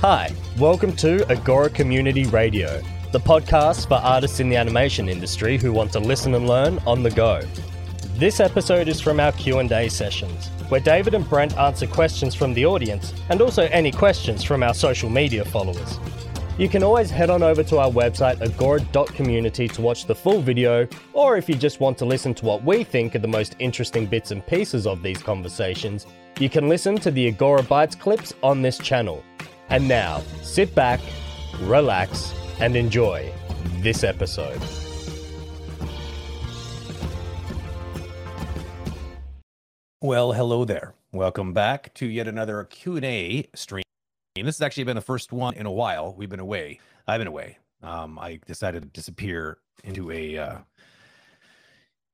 Hi, welcome to Agora Community Radio, the podcast for artists in the animation industry who want to listen and learn on the go. This episode is from our Q&A sessions, where David and Brent answer questions from the audience and also any questions from our social media followers. You can always head on over to our website agora.community to watch the full video, or if you just want to listen to what we think are the most interesting bits and pieces of these conversations, you can listen to the Agora Bites clips on this channel. And now, sit back, relax, and enjoy this episode. Well, hello there. Welcome back to yet another Q&A stream. This has actually been the first one in a while. We've been away. I've been away. Um, I decided to disappear into a uh,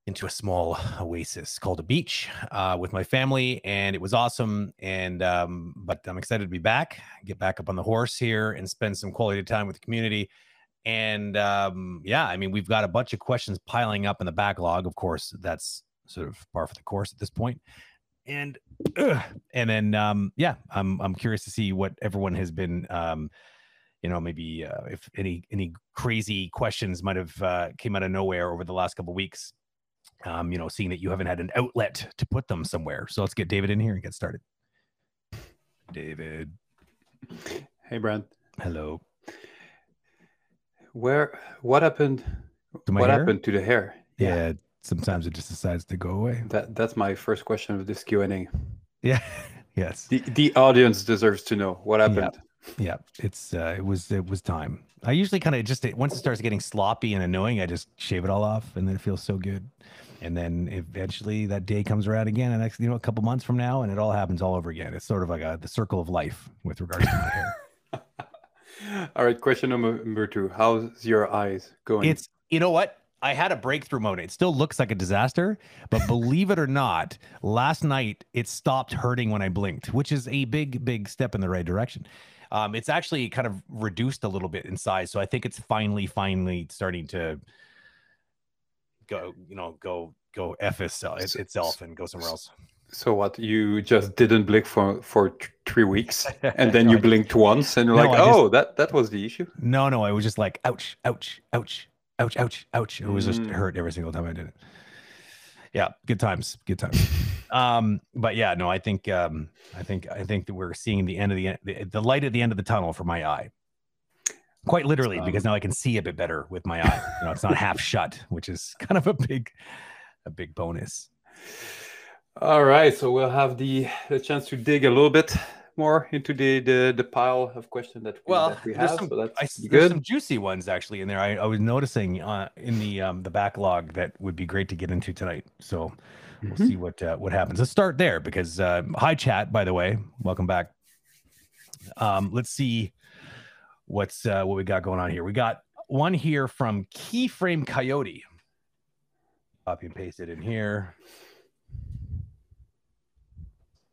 into a small oasis called a beach uh, with my family, and it was awesome. And um, but I'm excited to be back, get back up on the horse here, and spend some quality time with the community. And um, yeah, I mean, we've got a bunch of questions piling up in the backlog. Of course, that's sort of par for the course at this point. And and then um, yeah, I'm I'm curious to see what everyone has been. Um, you know, maybe uh, if any any crazy questions might have uh, came out of nowhere over the last couple weeks um, you know, seeing that you haven't had an outlet to put them somewhere. So let's get David in here and get started. David. Hey, Brent. Hello. Where? What happened? To what hair? happened to the hair? Yeah. Sometimes it just decides to go away. That that's my first question of this Q and A. Yeah. yes. The the audience deserves to know what happened. Yeah. It's uh, it was it was time. I usually kind of just once it starts getting sloppy and annoying, I just shave it all off, and then it feels so good. And then eventually that day comes around again, and next you know a couple months from now, and it all happens all over again. It's sort of like a the circle of life with regards to my hair. All right. Question number, number two. How's your eyes going? It's you know what? I had a breakthrough moment. It still looks like a disaster, but believe it or not, last night it stopped hurting when I blinked, which is a big, big step in the right direction. Um, it's actually kind of reduced a little bit in size, so I think it's finally, finally starting to go, you know, go go f itself, itself and go somewhere else. so what? You just didn't blink for for three weeks, and then No, you blinked once, and you're No, like, I just- oh, that that was the issue. No, no, I was just like, ouch, ouch, ouch, ouch, ouch, ouch. It was just Mm. hurt every single time I did it. Yeah, good times, good times. um, but yeah, no, I think, um, I think, I think that we're seeing the end of the the light at the end of the tunnel for my eye. Quite literally, because now I can see a bit better with my eye. You know, it's not half shut, which is kind of a big, a big bonus. All right, so we'll have the the chance to dig a little bit more into the the, the pile of questions that we, Well, that we have. some, so that's I, s- there's good. some juicy ones actually in there. I, I was noticing uh, in the um, the backlog that would be great to get into tonight. So we'll Mhm. see what uh, what happens. Let's start there because uh, hi chat. By the way, welcome back. Um, let's see what's uh, what we got going on here. We got one here from Keyframe Coyote. Copy and paste it in here.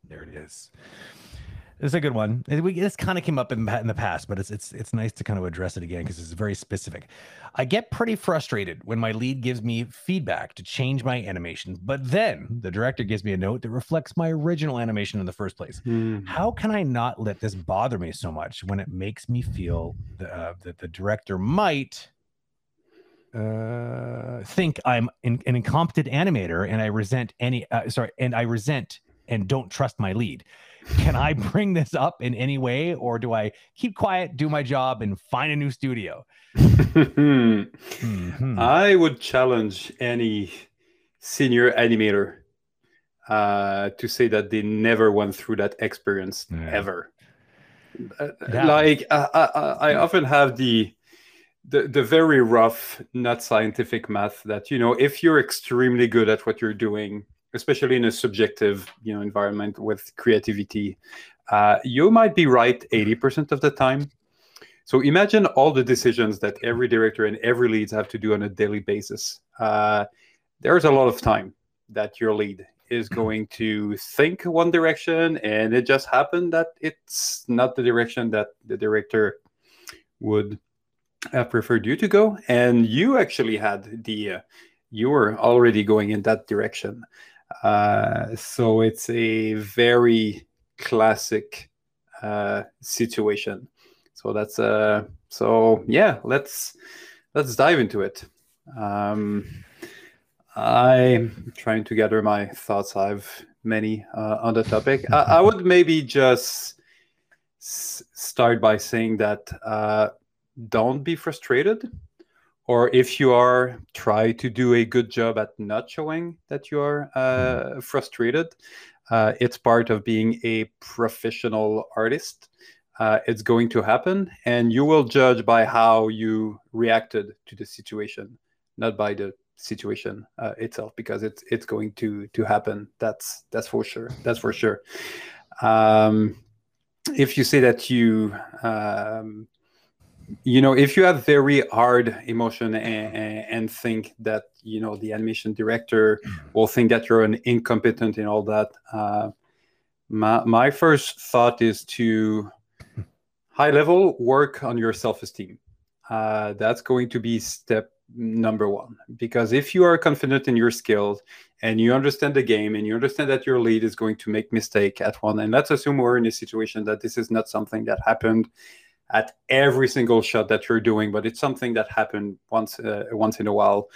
There it is. It's a good one. And we, this kind of came up in, in the past, but it's it's it's nice to kind of address it again because it's very specific. I get pretty frustrated when my lead gives me feedback to change my animation, but then the director gives me a note that reflects my original animation in the first place. Hmm. How can I not let this bother me so much when it makes me feel the, uh, that the director might uh, think I'm in, an incompetent animator and I resent any uh, sorry and I resent and don't trust my lead? Can I bring this up in any way, or do I keep quiet, do my job, and find a new studio? Mhm. I would challenge any senior animator uh, to say that they never went through that experience Yeah. ever. Uh, Yeah. Like I, I, I often have the, the the very rough, not scientific math that you know if you're extremely good at what you're doing, especially in a subjective you know environment with creativity, uh, you might be right eighty percent of the time. So imagine all the decisions that every director and every lead have to do on a daily basis. Uh, there's a lot of time that your lead is going to think one direction, and it just happened that it's not the direction that the director would have preferred you to go, and you actually had the uh, you were already going in that direction. Uh, so it's a very classic uh, situation. So that's uh, so yeah. Let's let's dive into it. Um, I'm trying to gather my thoughts. I've many uh, on the topic. I, I would maybe just s- start by saying that uh, don't be frustrated or if you are try to do a good job at not showing that you are uh, frustrated. Uh, it's part of being a professional artist. Uh, it's going to happen and you will judge by how you reacted to the situation not by the situation uh, itself because it's it's going to to happen. That's that's for sure. That's for sure. Um, if you say that you um, you know if you have very hard emotion and, and, think that you know the animation director will think that you're an incompetent and all that uh, my, my first thought is to high level work on your self-esteem. Uh, that's going to be step number one. Because if you are confident in your skills and you understand the game and you understand that your lead is going to make mistake at one and let's assume we're in a situation that this is not something that happened at every single shot that you're doing, but it's something that happened once uh, once in a while.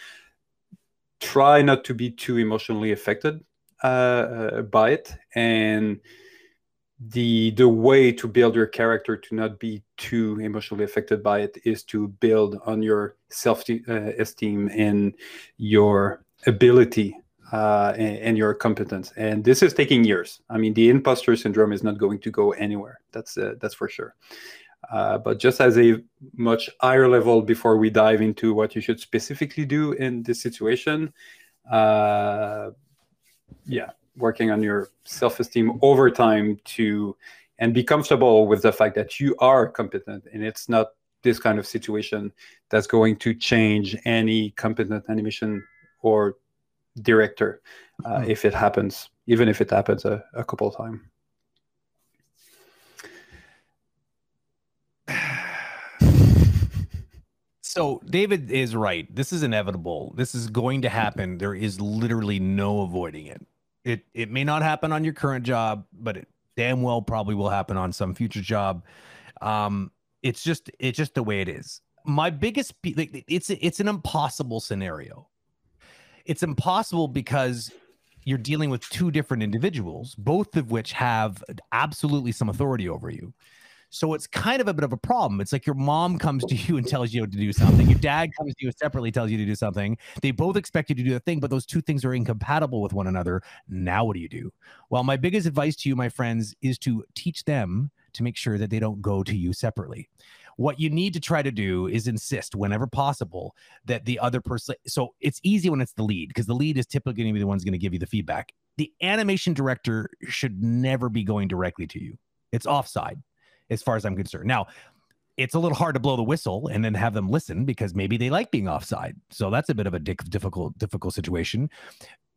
Try not to be too emotionally affected uh, uh, by it, and the the way to build your character to not be too emotionally affected by it is to build on your self uh, esteem and your ability uh, and, and, your competence. And this is taking years. I mean, the imposter syndrome is not going to go anywhere. That's uh, that's for sure. Uh, but just as a much higher level before we dive into what you should specifically do in this situation, uh, yeah, working on your self-esteem over time to and be comfortable with the fact that you are competent and it's not this kind of situation that's going to change any competent animation or director uh, mm-hmm. if it happens, even if it happens a, a couple of times. So David is right. This is inevitable. This is going to happen. There is literally no avoiding it. It it may not happen on your current job, but it damn well probably will happen on some future job. Um, it's just it's just the way it is. My biggest like, it's it's an impossible scenario. It's impossible because you're dealing with two different individuals, both of which have absolutely some authority over you. So it's kind of a bit of a problem. It's like your mom comes to you and tells you to do something. Your dad comes to you separately, tells you to do something. They both expect you to do the thing, but those two things are incompatible with one another. Now, what do you do? Well, my biggest advice to you, my friends, is to teach them to make sure that they don't go to you separately. What you need to try to do is insist whenever possible that the other person. So it's easy when it's the lead because the lead is typically going to be the one's going to give you the feedback. The animation director should never be going directly to you. It's offside as far as I'm concerned. Now, it's a little hard to blow the whistle and then have them listen because maybe they like being offside. So that's a bit of a difficult, difficult situation.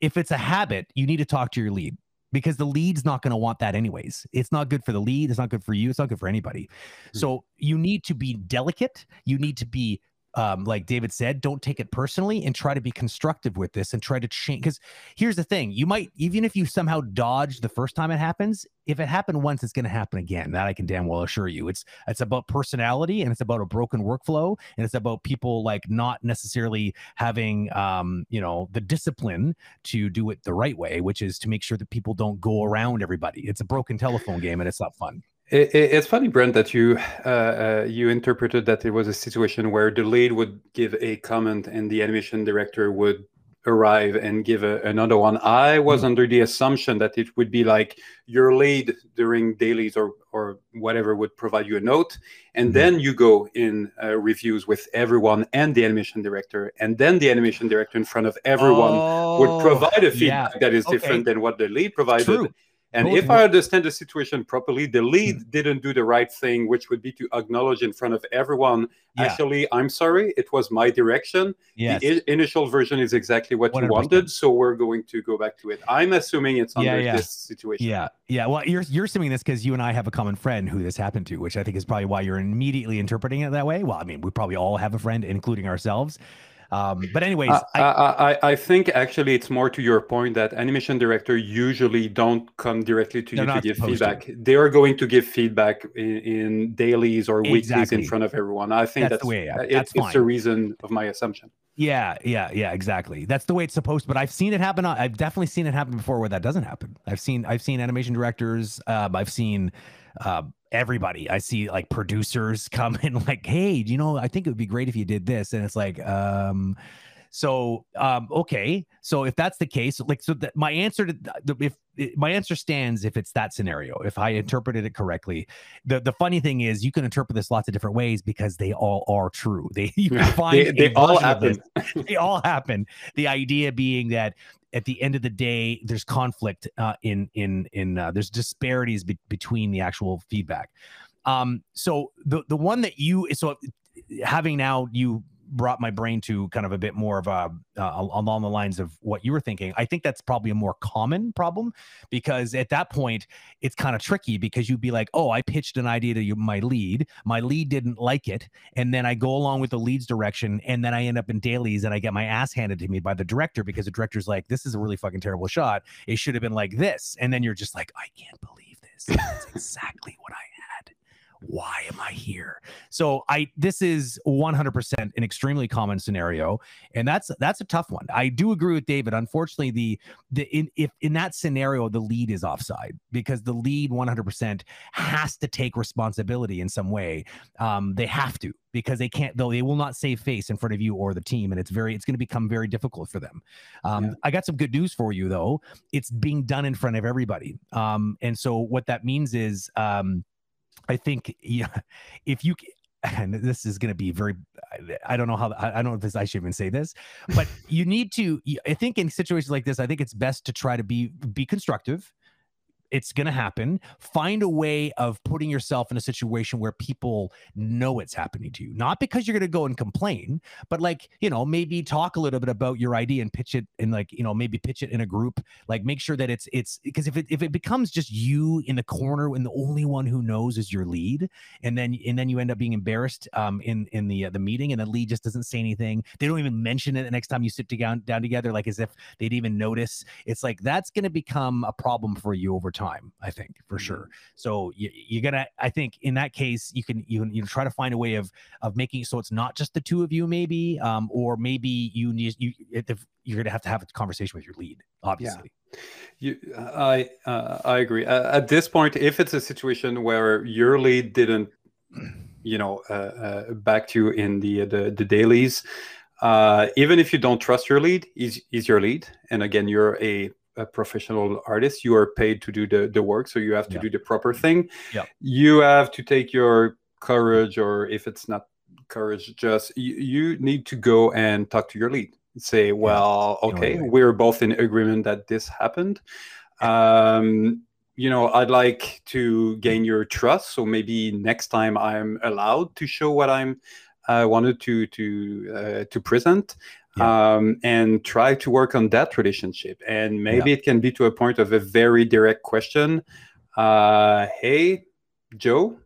If it's a habit, you need to talk to your lead because the lead's not going to want that anyways. It's not good for the lead. It's not good for you. It's not good for anybody. Mm-hmm. So you need to be delicate. You need to be um, like David said, don't take it personally and try to be constructive with this and try to change. Because here's the thing you might, even if you somehow dodge the first time it happens, if it happened once, it's going to happen again. That I can damn well assure you. It's it's about personality and it's about a broken workflow and it's about people like not necessarily having um, you know, the discipline to do it the right way, which is to make sure that people don't go around everybody. It's a broken telephone game and it's not fun. It, it, it's funny, Brent, that you uh, uh, you interpreted that it was a situation where the lead would give a comment and the animation director would arrive and give a, another one. I was mm. under the assumption that it would be like your lead during dailies or or whatever would provide you a note, and mm. then you go in uh, reviews with everyone and the animation director, and then the animation director in front of everyone oh, would provide a feedback yeah. that is different than what the lead provided. True. And if I understand the situation properly, the lead mm. didn't do the right thing, which would be to acknowledge in front of everyone. Yeah. Actually, I'm sorry, it was my direction. Yes. The I- initial version is exactly what 100%. you wanted, so we're going to go back to it. I'm assuming it's under yeah, yeah. this situation. Yeah, yeah. Well, you're you're assuming this because you and I have a common friend who this happened to, which I think is probably why you're immediately interpreting it that way. Well, I mean, we probably all have a friend, including ourselves. Um, but anyways, I, I, I, I, think actually it's more to your point that animation director usually don't come directly to you to give supposed to. feedback. They are going to give feedback in, in dailies or weeklies Exactly. in front of everyone. I think That's that's, the way, yeah. it- That's it's the reason of my assumption. Yeah, yeah, yeah, exactly. That's the way it's supposed. But I've seen it happen. I've definitely seen it happen before where that doesn't happen. I've seen I've seen animation directors. Um, I've seen uh, everybody. I see like producers come in like, hey, you know, I think it would be great if you did this, and it's like, um, so um, okay. So if that's the case, like, so that my answer to the if it- my answer stands if it's that scenario, if I interpreted it correctly. The the funny thing is, you can interpret this lots of different ways because they all are true. They you find They, they all version of this happen. they all happen. The idea being that at the end of the day, there's conflict uh, in in in uh, there's disparities be- between the actual feedback. Um, so the the one that you so having now you brought my brain to kind of a bit more of a uh, along the lines of what you were thinking. I think that's probably a more common problem because at that point it's kind of tricky because you'd be like, "Oh, I pitched an idea to you, my lead. My lead didn't like it, and then I go along with the lead's direction, and then I end up in dailies and I get my ass handed to me by the director because the director's like, "This is a really fucking terrible shot. It should have been like this," and then you're just like, "I can't believe this. That's exactly what I had." Why am I here? So I this is 100% an extremely common scenario and that's that's a tough one. I do agree with David. Unfortunately, the the in if in that scenario the lead is offside because the lead 100% has to take responsibility in some way. Um, they have to because they can't though they will not save face in front of you or the team and it's very it's going to become very difficult for them. Um, Yeah. I got some good news for you though. It's being done in front of everybody. Um, and so what that means is um, I think yeah, if you and this is going to be very I- don't know how I I don't know if this I should even say this, but you need to i think in situations like this I think it's best to try to be be constructive. It's going to happen. Find a way of putting yourself in a situation where people know it's happening to you. Not because you're going to go and complain, but like, you know, maybe talk a little bit about your idea and pitch it and like, you know, maybe pitch it in a group like make sure that it's it's because if it if it becomes just you in the corner and the only one who knows is your lead and then and then you end up being embarrassed um in in the uh, the meeting and the lead just doesn't say anything they don't even mention it the next time you sit down down together like as if they'd even notice it's like that's going to become a problem for you over time i think for sure. So you, you're gonna i think in that case you can you can you try to find a way of of making it so it's not just the two of you maybe um or maybe you need you if you're gonna have to have a conversation with your lead obviously. You, I uh, I agree. Uh, at this point, if it's a situation where your lead didn't, you know, uh, uh, back you in the the, the dailies, uh, even if you don't trust your lead, is is your lead, and again, you're a, a professional artist. You are paid to do the the work, so you have to Yeah. do the proper thing. Yeah. You have to take your courage, or if it's not courage, just you, you need to go and talk to your lead. Say, well, know, okay, anyway. we're both in agreement that this happened. Um, you know, I'd like to gain your trust, so maybe next time I'm allowed to show what I'm uh, wanted to to uh, to present. Um, and try to work on that relationship, and maybe it can be to a point of a very direct question. Uh, hey, Joe,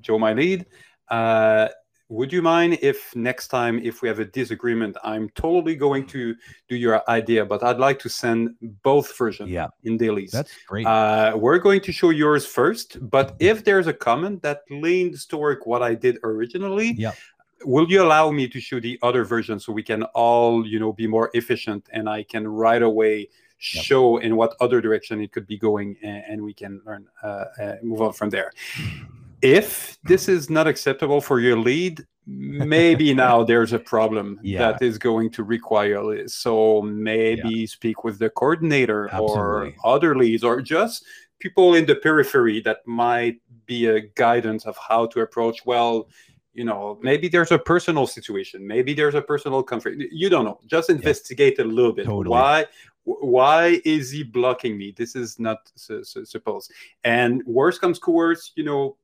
Joe, my lead. Uh, would you mind if next time, if we have a disagreement, I'm totally going to do your idea, but I'd like to send both versions yeah in dailies. that's great Uh, we're going to show yours first, but if there's a comment that leans toward what I did originally, Yep. Will you allow me to show the other version so we can all, you know, be more efficient and I can right away Yep. show in what other direction it could be going and, and we can learn, uh, uh, move on from there. If this is not acceptable for your lead, maybe now there's a problem Yeah. that is going to require it. So maybe speak with the coordinator or other leads or just people in the periphery that might be a guidance of how to approach well you know maybe there's a personal situation maybe there's a personal conflict you don't know just investigate a little bit. Totally. why why is he blocking me? This is not su- su- supposed. And worse comes to worse you know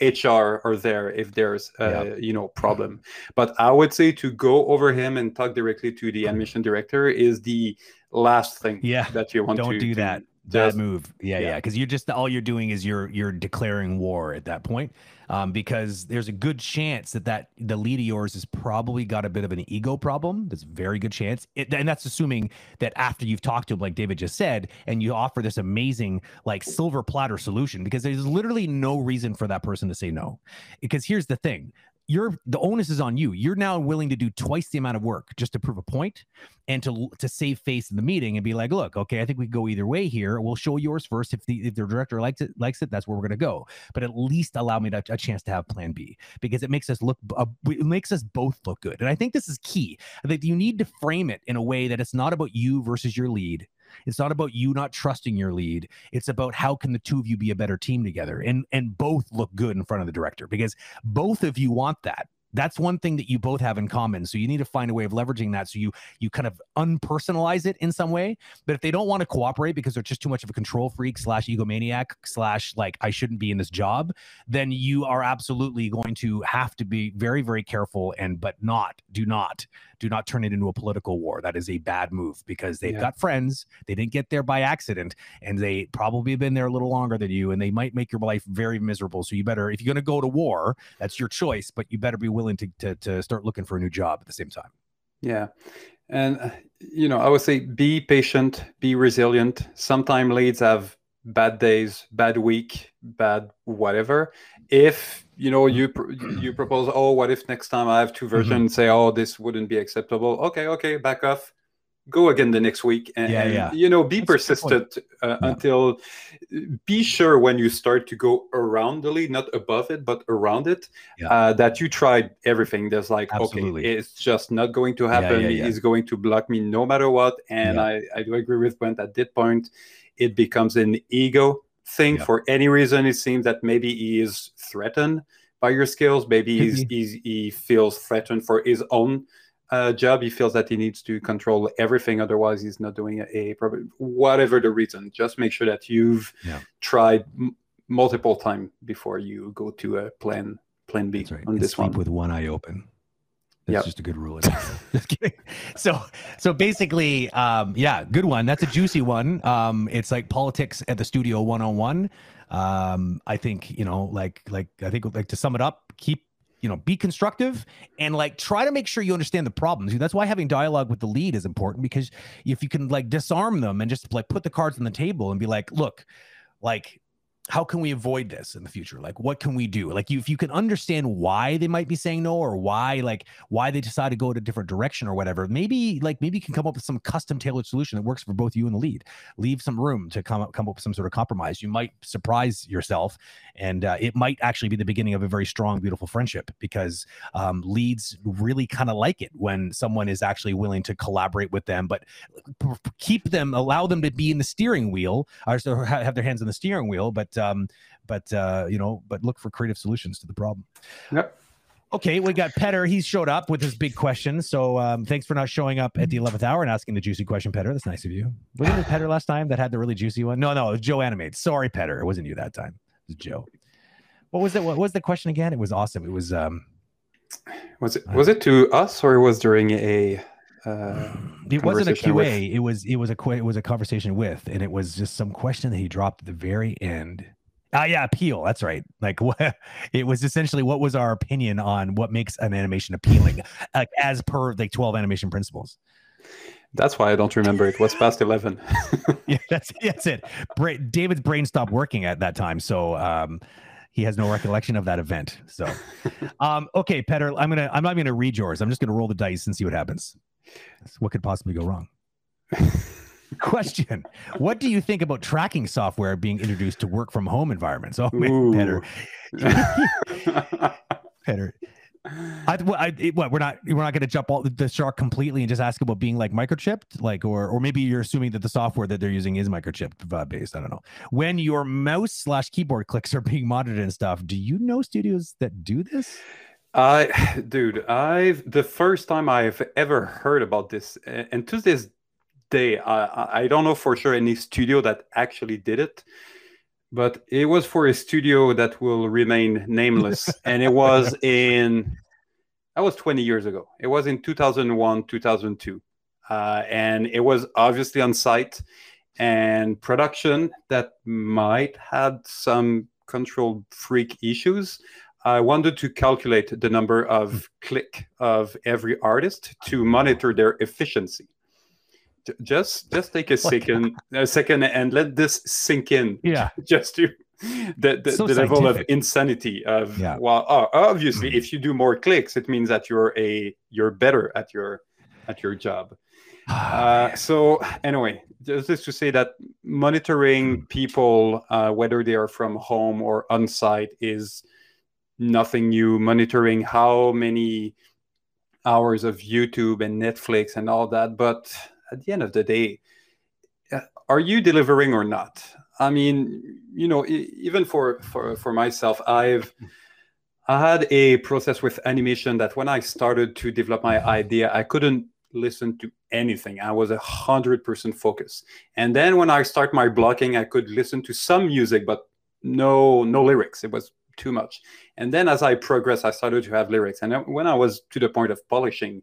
hr are there if there's a Yeah. you know problem. But i would say to go over him and talk directly to the animation director is the last thing Yeah, that you want don't to do. that. Bad Just- move. Yeah, yeah. yeah. Because you're just all you're doing is you're you're declaring war at that point. Um, because there's a good chance that that the lead of yours has probably got a bit of an ego problem. There's very good chance, it, and that's assuming that after you've talked to him, like David just said, and you offer this amazing like silver platter solution. Because there's literally no reason for that person to say no. Because here's the thing. You're the onus is on you. You're now willing to do twice the amount of work just to prove a point and to to save face in the meeting and be like, look, okay, I think we go either way here. We'll show yours first. If the if the director likes it, likes it, that's where we're gonna go. But at least allow me to, a chance to have Plan B because it makes us look uh, it makes us both look good. And I think this is key. That you need to frame it in a way that it's not about you versus your lead. It's not about you not trusting your lead. It's about how can the two of you be a better team together and and both look good in front of the director because both of you want that. That's one thing that you both have in common. So you need to find a way of leveraging that. So you you kind of unpersonalize it in some way. But if they don't want to cooperate because they're just too much of a control freak slash egomaniac slash like I shouldn't be in this job, then you are absolutely going to have to be very very careful and but not do not do not turn it into a political war. That is a bad move because they've Yeah. got friends. They didn't get there by accident and they probably have been there a little longer than you and they might make your life very miserable. So you better, if you're going to go to war, that's your choice, but you better be willing to, to, to start looking for a new job at the same time. Yeah. And, uh, you know, I would say be patient, be resilient. Sometimes leads have bad days, bad week, bad whatever. If, you know, you pr- you propose, oh, what if next time I have two versions, say, oh, this wouldn't be acceptable. Okay, okay, back off. Go again the next week. And, Yeah, yeah. you know, be That's a good point. persistent uh, Yeah. until be sure when you start to go around the lead, not above it, but around it, Yeah. uh, that you tried everything. There's like, Absolutely. okay, it's just not going to happen. yeah. He's going to block me no matter what. And. I, I do agree with Brent at that point. It becomes an ego thing for any reason. It seems that maybe he is threatened by your skills. Maybe he's, he's, he feels threatened for his own uh, job. He feels that he needs to control everything. Otherwise, he's not doing a, a proper, whatever the reason. Just make sure that you've Yeah. tried m- multiple times before you go to a plan plan B right. on And this sleep one. with one eye open. That's Yep. just a good rule. just kidding. So, so basically, um, yeah, good one. That's a juicy one. Um, it's like politics at the studio one on one. Um, I think you know, like, like I think, like to sum it up, keep you know, be constructive and like try to make sure you understand the problems. That's why having dialogue with the lead is important because if you can like disarm them and just like put the cards on the table and be like, look, like how can we avoid this in the future? Like what can we do? Like you if you can understand why they might be saying no or why like why they decide to go in a different direction or whatever maybe like maybe you can come up with some custom tailored solution that works for both you and the lead. Leave some room to come up come up with some sort of compromise. You might surprise yourself and uh, it might actually be the beginning of a very strong beautiful friendship because um, leads really kind of like it when someone is actually willing to collaborate with them but p- keep them allow them to be in the steering wheel or so have their hands on the steering wheel but um but uh you know but look for creative solutions to the problem. Yep. okay we got petter. He's showed up with his big question. So um thanks for not showing up at the 11th hour and asking the juicy question petter. That's nice of you. Wasn't it petter last time that had the really juicy one? No no it was joe animate. Sorry petter. It wasn't you that time. It was joe. What was it what was the question again? It was awesome. It was um Was it was it to us or was during a? Uh, it wasn't a QA. with- It was it was a it was a conversation with, and it was just some question that he dropped at the very end. Ah, yeah, appeal. That's right. Like what? It was essentially what was our opinion on what makes an animation appealing, like as per like twelve animation principles. that's why I don't remember. It was past eleven. Yeah, that's that's it. Bra- David's brain stopped working at that time, so um, he has no recollection of that event. So, um, okay, Petter, I'm gonna I'm not gonna read yours. I'm just gonna roll the dice and see what happens. What could possibly go wrong? Question: What do you think about tracking software being introduced to work from home environments? Oh man, Petter, Petter. I, I, what we're not we're not going to jump all the shark completely and just ask about being like microchipped, like or or maybe you're assuming that the software that they're using is microchip uh, based. I don't know. When your mouse slash keyboard clicks are being monitored and stuff, do you know studios that do this? I, dude, I've the first time I've ever heard about this, and to this day, I I- don't know for sure any studio that actually did it, but it was for a studio that will remain nameless, and it was in that was 20 years ago. It was in 2001, 2002, uh, and it was obviously on site. and production that might had some control freak issues. I wanted to calculate the number of click of every artist to monitor their efficiency. Just just take a second a second and let this sink in. Yeah. Just to the, the, So the level of insanity of Yeah. well oh, obviously Mhm. if you do more clicks it means that you're a you're better at your at your job uh, so anyway, just to say that monitoring people, uh, whether they are from home or on site, is nothing new. Monitoring how many hours of YouTube and Netflix and all that, but at the end of the day, uh, are you delivering or not? I mean, you know, even for for for myself, I've I had a process with animation that when I started to develop my idea, I couldn't listen to anything. I was a hundred percent focused. And then when I start my blocking, I could listen to some music, but no no lyrics. It was too much. And then as I progressed, I started to have lyrics. And when I was to the point of polishing,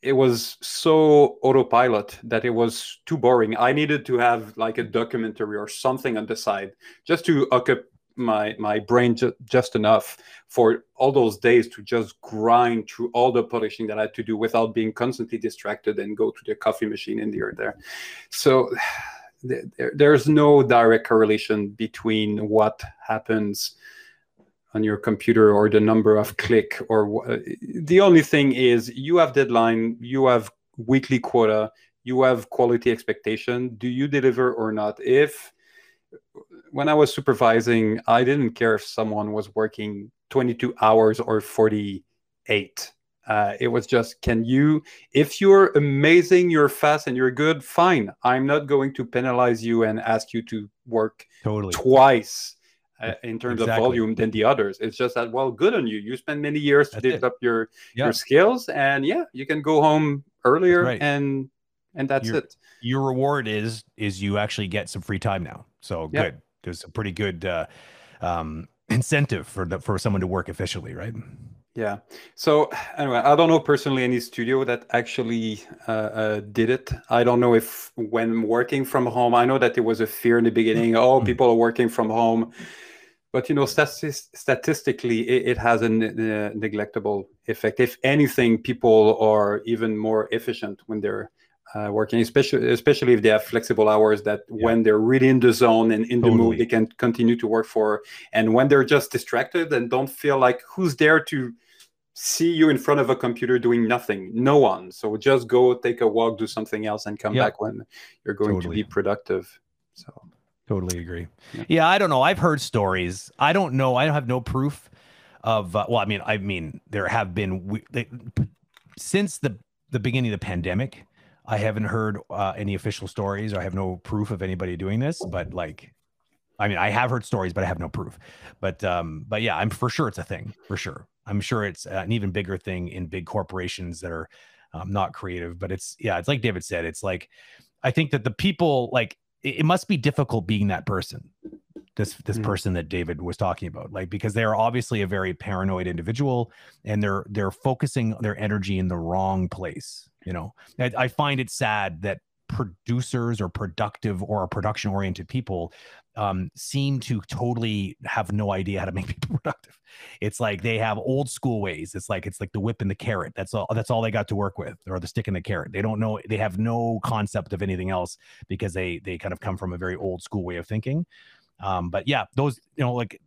it was so autopilot that it was too boring. I needed to have like a documentary or something on the side just to occupy my my brain ju- just enough for all those days to just grind through all the polishing that I had to do without being constantly distracted and go to the coffee machine in the or there. So there, there's no direct correlation between what happens on your computer or the number of click or the only thing is you have deadline you have weekly quota you have quality expectation. Do you deliver or not? If when i was supervising i didn't care if someone was working 22 hours or 48 uh, it was just can you if you're amazing you're fast and you're good fine. I'm not going to penalize you and ask you to work totally. twice uh, in terms Exactly. of volume than the others. It's just that well, good on you. You spend many years to it. develop your Yeah. your skills, and yeah, you can go home earlier, Right. and and that's You're- it. Your reward is is you actually get some free time now. So Yeah. good. There's a pretty good uh, um, incentive for the, for someone to work efficiently, right? Yeah. So anyway, I don't know personally any studio that actually uh, uh, did it. I don't know if when working from home, I know that there was a fear in the beginning. Oh, Mhm. people are working from home, but you know, statis- statistically, it, it has a ne- neglectable effect. If anything, people are even more efficient when they're uh, working, especially especially if they have flexible hours. That Yeah. when they're really in the zone and in the mood, they can continue to work for. And when they're just distracted and don't feel like who's there to see you in front of a computer doing nothing no one so just go take a walk do something else and come Yep. back when you're going Totally. to be productive so Totally agree. Yeah. Yeah. I don't know. I've heard stories. I don't know. I don't have no proof of. Uh, well, I mean, I mean, there have been we, they, since the the beginning of the pandemic. I haven't heard uh, any official stories. Or I have no proof of anybody doing this. But like, I mean, I have heard stories, but I have no proof. But um, but yeah, I'm for sure it's a thing. For sure, I'm sure it's an even bigger thing in big corporations that are um, not creative. But it's yeah, it's like David said. It's like I think that the people like it, it must be difficult being that person this this Mm. person that David was talking about like because they are obviously a very paranoid individual and they're they're focusing their energy in the wrong place you know I, I find it sad that producers or productive or production oriented people um, seem to totally have no idea how to make people productive. It's like they have old school ways. It's like it's like the whip and the carrot. That's all that's all they got to work with or the stick and the carrot. They don't know they have no concept of anything else because they they kind of come from a very old school way of thinking. Um, but yeah, those you know, like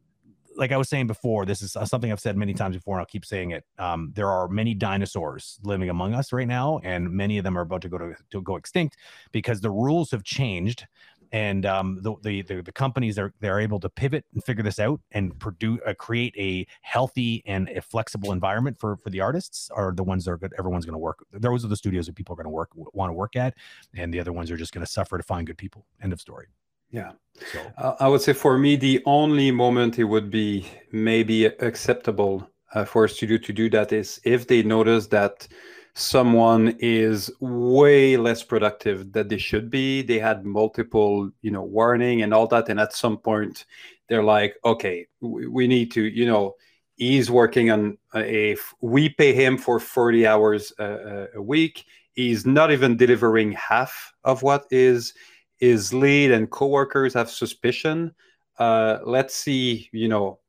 like I was saying before, this is uh, something I've said many times before, and I'll keep saying it. Um, there are many dinosaurs living among us right now, and many of them are about to go to, to go extinct because the rules have changed, and um, the, the the the companies are they're able to pivot and figure this out and produce uh, create a healthy and a flexible environment for for the artists are the ones that are good. Everyone's going to work. Those are the studios that people are going to work want to work at, and the other ones are just going to suffer to find good people. End of story. yeah So Uh, I would say for me, the only moment it would be maybe acceptable uh, for a studio to do that is if they notice that someone is way less productive than they should be. They had multiple, you know, warning and all that, and at some point, they're like, okay, we, need to, you know, he's working on a. We pay him for forty hours uh, a week. He's not even delivering half of what is his lead and coworkers have suspicion, uh, let's see, you know,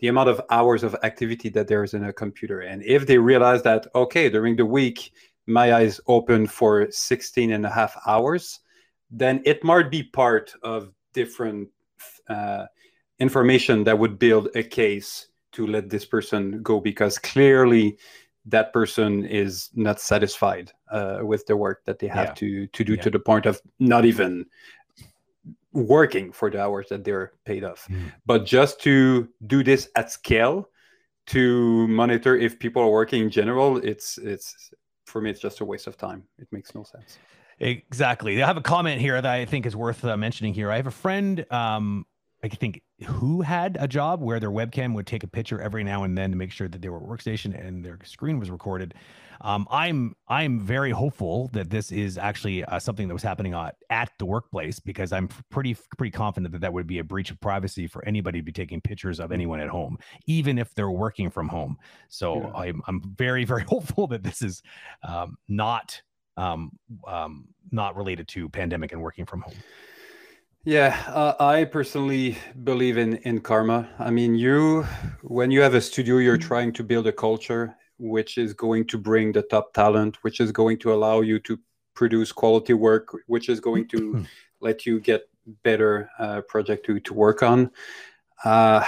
the amount of hours of activity that there is in a computer. And if they realize that, okay, during the week, my eyes open for 16 and a half hours, then it might be part of different uh, information that would build a case to let this person go because clearly that person is not satisfied uh, with the work that they have yeah. to to do yeah. to the point of not even working for the hours that they're paid off. Mm. but just to do this at scale to monitor if people are working in general it's it's for me it's just a waste of time. It makes no sense. Exactly. I have a comment here that i think is worth uh, mentioning here. I have a friend um i think who had a job where their webcam would take a picture every now and then to make sure that they were at workstation and their screen was recorded. Um, I'm I'm very hopeful that this is actually uh, something that was happening uh, at the workplace because I'm pretty pretty confident that that would be a breach of privacy for anybody to be taking pictures of anyone at home, even if they're working from home. So yeah. I'm I'm very very hopeful that this is um, not um, um, not related to pandemic and working from home. Yeah, uh, I personally believe in in karma. I mean, you when you have a studio, you're mm-hmm. trying to build a culture which is going to bring the top talent, which is going to allow you to produce quality work, which is going to mm-hmm. let you get better uh, project to to work on. Uh,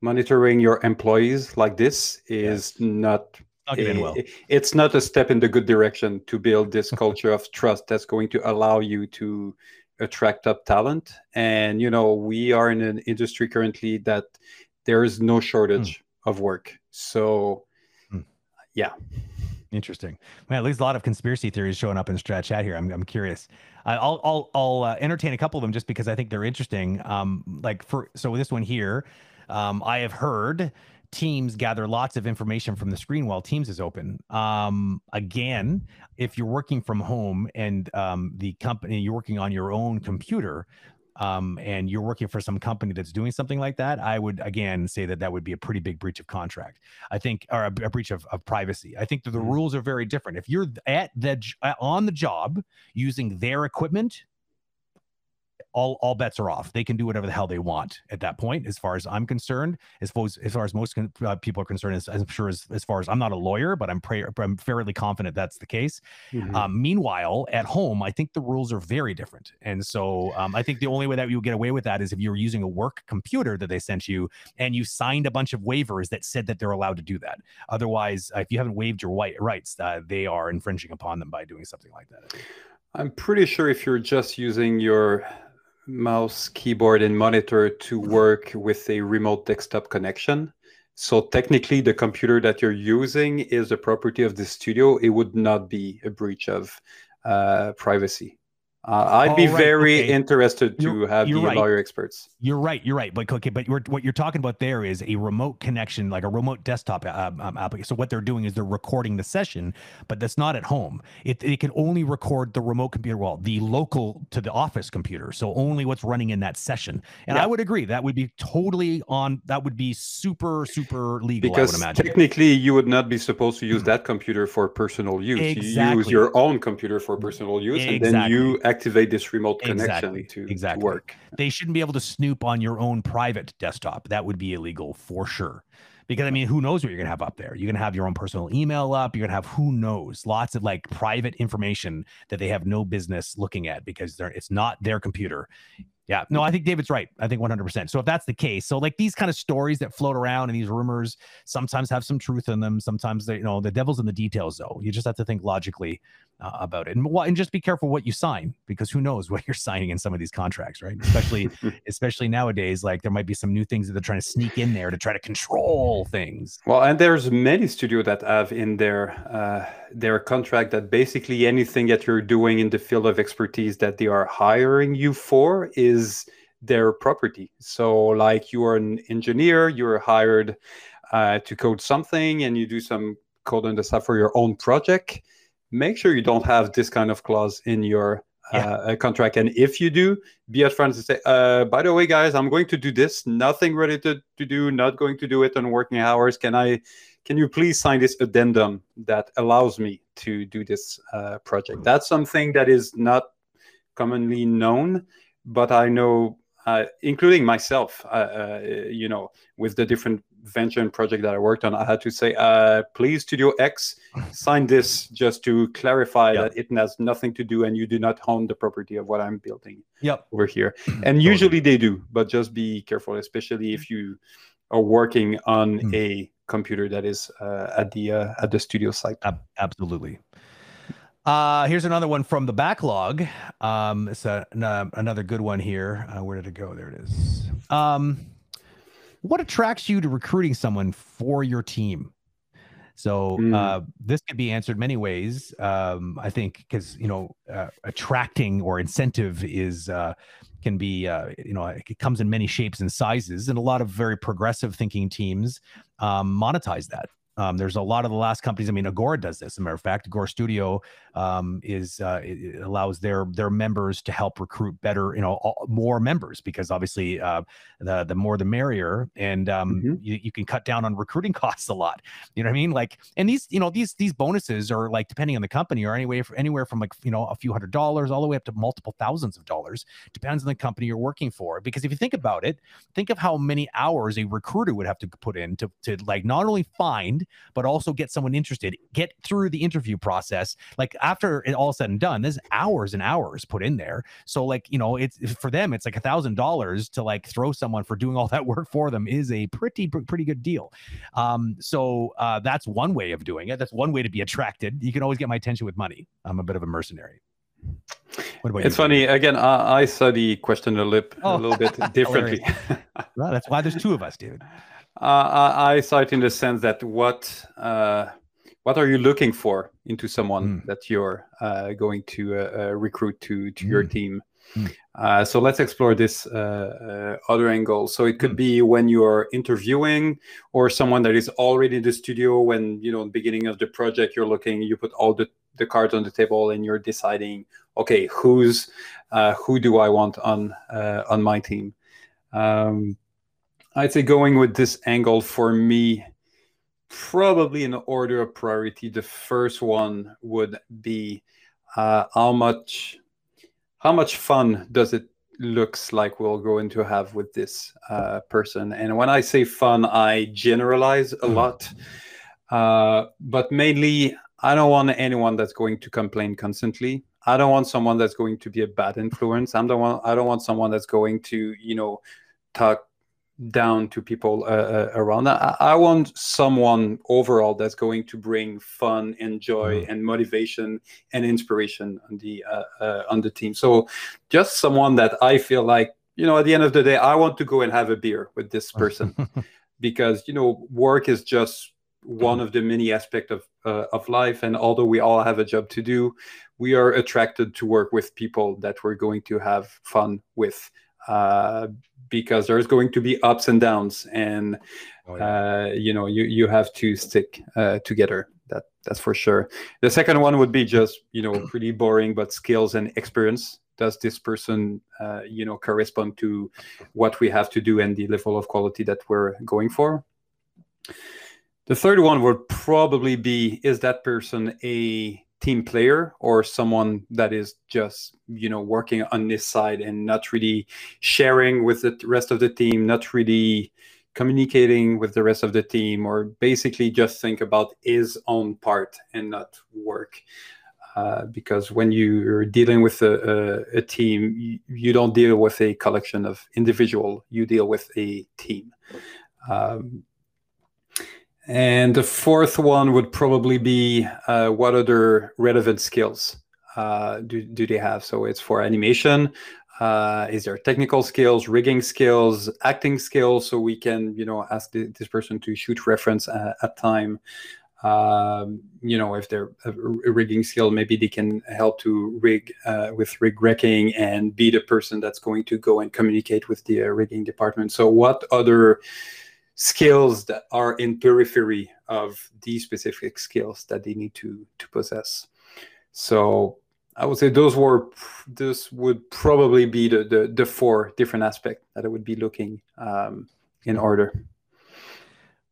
monitoring your employees like this is yes. not a, well. it's not a step in the good direction to build this culture of trust that's going to allow you to attract up talent. And you know we are in an industry currently that there is no shortage mm. of work. So mm. yeah. Interesting. Man at least a lot of conspiracy theories showing up in strat chat here. I'm, I'm curious. I'll i'll, I'll uh, entertain a couple of them just because i think they're interesting. Um like for so this one here um, I have heard Teams gather lots of information from the screen while Teams is open. Um, again, if you're working from home and um, the company you're working on your own computer, um, and you're working for some company that's doing something like that, I would again say that that would be a pretty big breach of contract. I think, or a, a breach of, of, privacy. I think that the mm-hmm. rules are very different. If you're at the on the job using their equipment, all all bets are off. They can do whatever the hell they want at that point, as far as I'm concerned. As far as, as far as most con- uh, people are concerned, as, I'm sure as, as far as I'm not a lawyer, but I'm pray- I'm fairly confident that's the case. Mm-hmm. Um, meanwhile, at home, I think the rules are very different, and so um, I think the only way that you get away with that is if you're using a work computer that they sent you and you signed a bunch of waivers that said that they're allowed to do that. Otherwise, uh, if you haven't waived your white rights, uh, they are infringing upon them by doing something like that. I'm pretty sure if you're just using your mouse, keyboard, and monitor to work with a remote desktop connection. So technically, the computer that you're using is a property of the studio. It would not be a breach of uh, privacy. Uh, I'd be right, very okay. interested to you're, have the right. lawyer experts. You're right. You're right. But okay, but you're, what you're talking about there is a remote connection, like a remote desktop um, um, application. So what they're doing is they're recording the session, but that's not at home. It, it can only record the remote computer, well, the local to the office computer. So only what's running in that session. And yeah. I would agree that would be totally on. That would be super super legal. Because technically, you would not be supposed to use hmm. that computer for personal use. Exactly. You use your own computer for personal use, exactly. and then you activate this remote connection exactly. to, exactly. work. They shouldn't be able to snoop on your own private desktop. That would be illegal for sure. Because I mean, who knows what you're gonna have up there? You're gonna have your own personal email up. You're gonna have who knows, lots of like private information that they have no business looking at because they're it's not their computer. Yeah, no, I think David's right. I think 100%. So if that's the case, so like these kind of stories that float around and these rumors sometimes have some truth in them. Sometimes they, you know, the devil's in the details though. You just have to think logically uh, about it and, and just be careful what you sign because who knows what you're signing in some of these contracts, right? Especially, especially nowadays, like there might be some new things that they're trying to sneak in there to try to control things. Well, and there's many studio that have in their, uh, their contract that basically anything that you're doing in the field of expertise that they are hiring you for is their property. So, like you are an engineer, you're hired uh, to code something, and you do some code and the stuff for your own project. Make sure you don't have this kind of clause in your yeah. uh, contract. And if you do, be upfront and say, uh, by the way, guys, I'm going to do this. Nothing related to do. Not going to do it on working hours. Can I? Can you please sign this addendum that allows me to do this uh, project? That's something that is not commonly known, but I know, uh, including myself, uh, uh, you know, with the different venture and project that I worked on, I had to say, uh, please, Studio X, sign this just to clarify that it has nothing to do and you do not own the property of what I'm building Yep. over here. And usually they do, but just be careful, especially if you are working on Mm. a computer that is uh, at the uh, at the studio site. Ab- absolutely. Uh, here's another one from the backlog. Um, it's a, n- another good one here. Uh, where did it go? There it is. Um, what attracts you to recruiting someone for your team? So Mm. uh, this could be answered many ways. Um, I think because you know uh, attracting or incentive is uh, can be uh, you know it comes in many shapes and sizes, and a lot of very progressive thinking teams um, monetize that. Um, there's a lot of the last companies. I mean, Agora does this. As a matter of fact, Agora Studio um, is uh, it, allows their their members to help recruit better, you know, all, more members because obviously uh, the the more the merrier, and um, Mhm. you, you can cut down on recruiting costs a lot. You know what I mean? Like, and these you know these these bonuses are like depending on the company or anyway anywhere from like you know a few hundred dollars all the way up to multiple thousands of dollars depends on the company you're working for. Because if you think about it, think of how many hours a recruiter would have to put in to, to like not only find but also get someone interested get through the interview process. Like after it all said and done there's hours and hours put in there. So like you know it's for them it's like a thousand dollars to like throw someone for doing all that work for them is a pretty pretty good deal. Um so uh that's one way of doing it. That's one way to be attracted. You can always get my attention with money. I'm a bit of a mercenary. What about It's you? funny again. I, I the question a, lip, Oh, a little bit differently. Well, that's why there's two of us david I, I saw it in the sense that what uh, what are you looking for into someone Mm. that you're uh, going to uh, uh, recruit to to your Mm. team? Mm. Uh, so let's explore this uh, uh, other angle. So it could Mm. be when you're interviewing or someone that is already in the studio. When you know, beginning of the project, you're looking, you put all the the cards on the table, and you're deciding, okay, who's uh, who do I want on uh, on my team? Um, I'd say going with this angle for me, probably in order of priority, the first one would be uh, how much how much fun does it looks like we're going to have with this uh, person. And when I say fun, I generalize a Mm. lot, uh, but mainly I don't want anyone that's going to complain constantly. I don't want someone that's going to be a bad influence. I'm the one. I don't want someone that's going to, you know, talk down to people uh, uh, around. I, I want someone overall that's going to bring fun and joy Mhm. and motivation and inspiration on the uh, uh, on the team. So just someone that I feel like you know at the end of the day I want to go and have a beer with this person because you know work is just one of the many aspects of uh, of life and although we all have a job to do we are attracted to work with people that we're going to have fun with uh, because there's going to be ups and downs and Oh, yeah. uh, you know you you have to stick uh, together. That that's for sure. The second one would be just you know pretty boring but skills and experience. Does this person uh, you know correspond to what we have to do and the level of quality that we're going for? The third one would probably be is that person a team player or someone that is just you know working on this side and not really sharing with the rest of the team not really communicating with the rest of the team or basically just think about his own part and not work. Uh, because when you're dealing with a, a, a team you, you, don't deal with a collection of individual you deal with a team. Um, and the fourth one would probably be uh, what other relevant skills uh, do, do they have? So it's for animation. Uh, is there technical skills, rigging skills, acting skills? So we can, you know, ask the, this person to shoot reference at, at time. Um, you know, if they're a, a, rigging skill, maybe they can help to rig uh, with rig wrecking and be the person that's going to go and communicate with the uh, rigging department. So what other skills that are in periphery of these specific skills that they need to to possess so i would say those were this would probably be the the, the four different aspects that i would be looking um, in order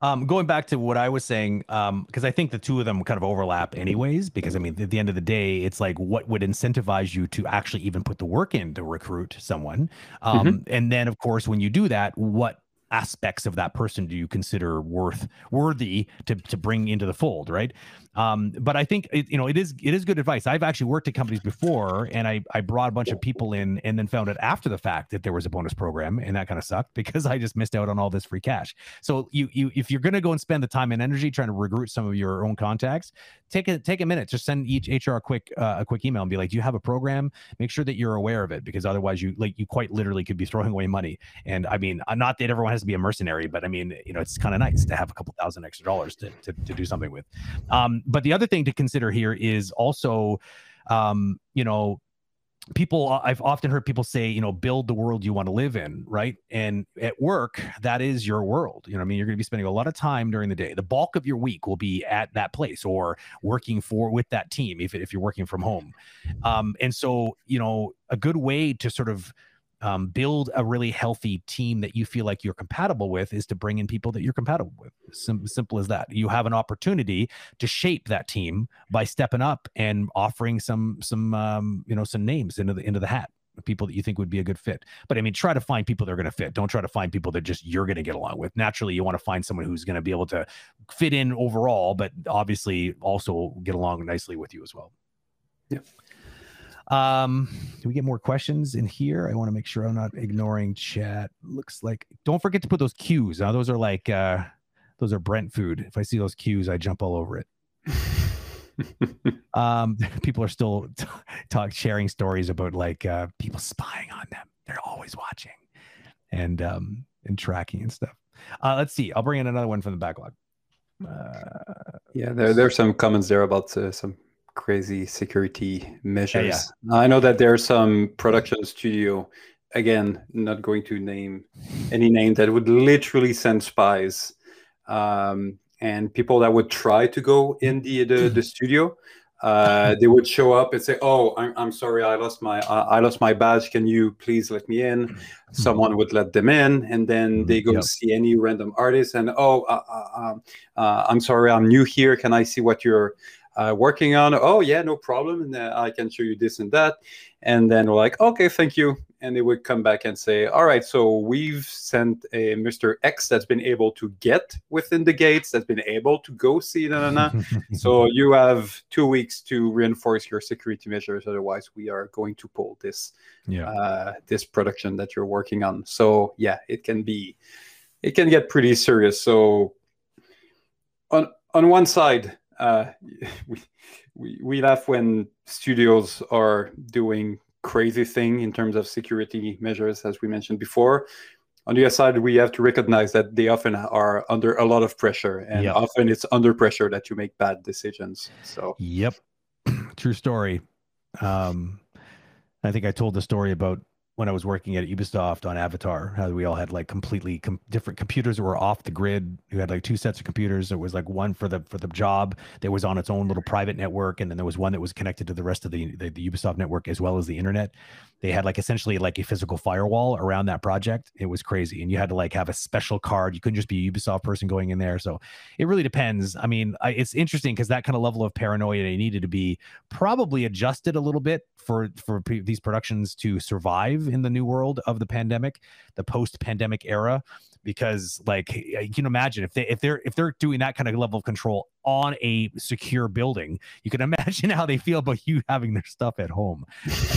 Um, going back to what I was saying, because um, I think the two of them kind of overlap, anyways. Because I mean, at the end of the day, it's like what would incentivize you to actually even put the work in to recruit someone, um, mm-hmm. and then of course, when you do that, what aspects of that person do you consider worth worthy to to bring into the fold right um, but I think it, you know it is it is good advice. I've actually worked at companies before, and I I brought a bunch of people in, and then found out after the fact that there was a bonus program, and that kind of sucked because I just missed out on all this free cash. So you you if you're going to go and spend the time and energy trying to recruit some of your own contacts, take a take a minute, just send each HR a quick uh, a quick email and be like, do you have a program? Make sure that you're aware of it because otherwise you like you quite literally could be throwing away money. And I mean, uh, not that everyone has to be a mercenary, but I mean, you know, it's kind of nice to have a couple thousand extra dollars to, to to do something with. Um, but the other thing to consider here is also, um, you know, people i've often heard people say you know build the world you want to live in right? And at work that is your world. You know i mean? You're going to be spending a lot of time during the day. The bulk of your week will be at that place or working for with that team if, if you're working from home. Um, and so you know a good way to sort of um, build a really healthy team that you feel like you're compatible with is to bring in people that you're compatible with. Sim- simple as that. You have an opportunity to shape that team by stepping up and offering some some um, you know some names into the into the hat people that you think would be a good fit. But I mean, try to find people that are going to fit. Don't try to find people that just you're going to get along with. Naturally, you want to find someone who's going to be able to fit in overall, but obviously also get along nicely with you as well. Yeah. Um, do we get more questions in here? I want to make sure I'm not ignoring chat. Looks like don't forget to put those cues. Now those are like uh those are Brent food. If I see those cues, I jump all over it. um, people are still t- talk sharing stories about like uh, people spying on them. They're always watching and um and tracking and stuff. Uh, let's see. I'll bring in another one from the backlog. Uh, yeah, there there's some comments there about uh, some crazy security measures. Yeah, yeah. I know that there are some production studio, again, not going to name any name, that would literally send spies um, and people that would try to go in the the, the studio. Uh, they would show up and say, "Oh, I'm, I'm sorry, I lost my uh, I lost my badge. Can you please let me in?" Someone would let them in, and then they go yep. see any random artist and, "Oh, uh, uh, um, uh I'm sorry, I'm new here. Can I see what you're uh, working on. Oh yeah, no problem, and uh, I can show you this and that. And then we're like, okay, thank you. And they would come back and say, all right, so we've sent a Mr. X that's been able to get within the gates, that's been able to go see, na, na, na. so you have two weeks to reinforce your security measures. Otherwise, we are going to pull this, yeah. uh, this production that you're working on. So yeah, it can be, it can get pretty serious. So on on one side, uh, we, we we laugh when studios are doing crazy thing in terms of security measures, as we mentioned before. On the other side, we have to recognize that they often are under a lot of pressure, and yep. often it's under pressure that you make bad decisions. So, yep, true story. Um, I think I told the story about when I was working at Ubisoft on Avatar, how we all had like completely com- different computers that were off the grid. We had like two sets of computers. There was like one for the for the job that was on its own little private network, and then there was one that was connected to the rest of the, the, the Ubisoft network as well as the internet. They had like essentially like a physical firewall around that project. It was crazy, and you had to like have a special card. You couldn't just be a Ubisoft person going in there. So it really depends. I mean, I, it's interesting because that kind of level of paranoia needed to be probably adjusted a little bit for for pre- these productions to survive in the new world of the pandemic, the post-pandemic era because like you can imagine if they if they're if they're doing that kind of level of control on a secure building you can imagine how they feel about you having their stuff at home.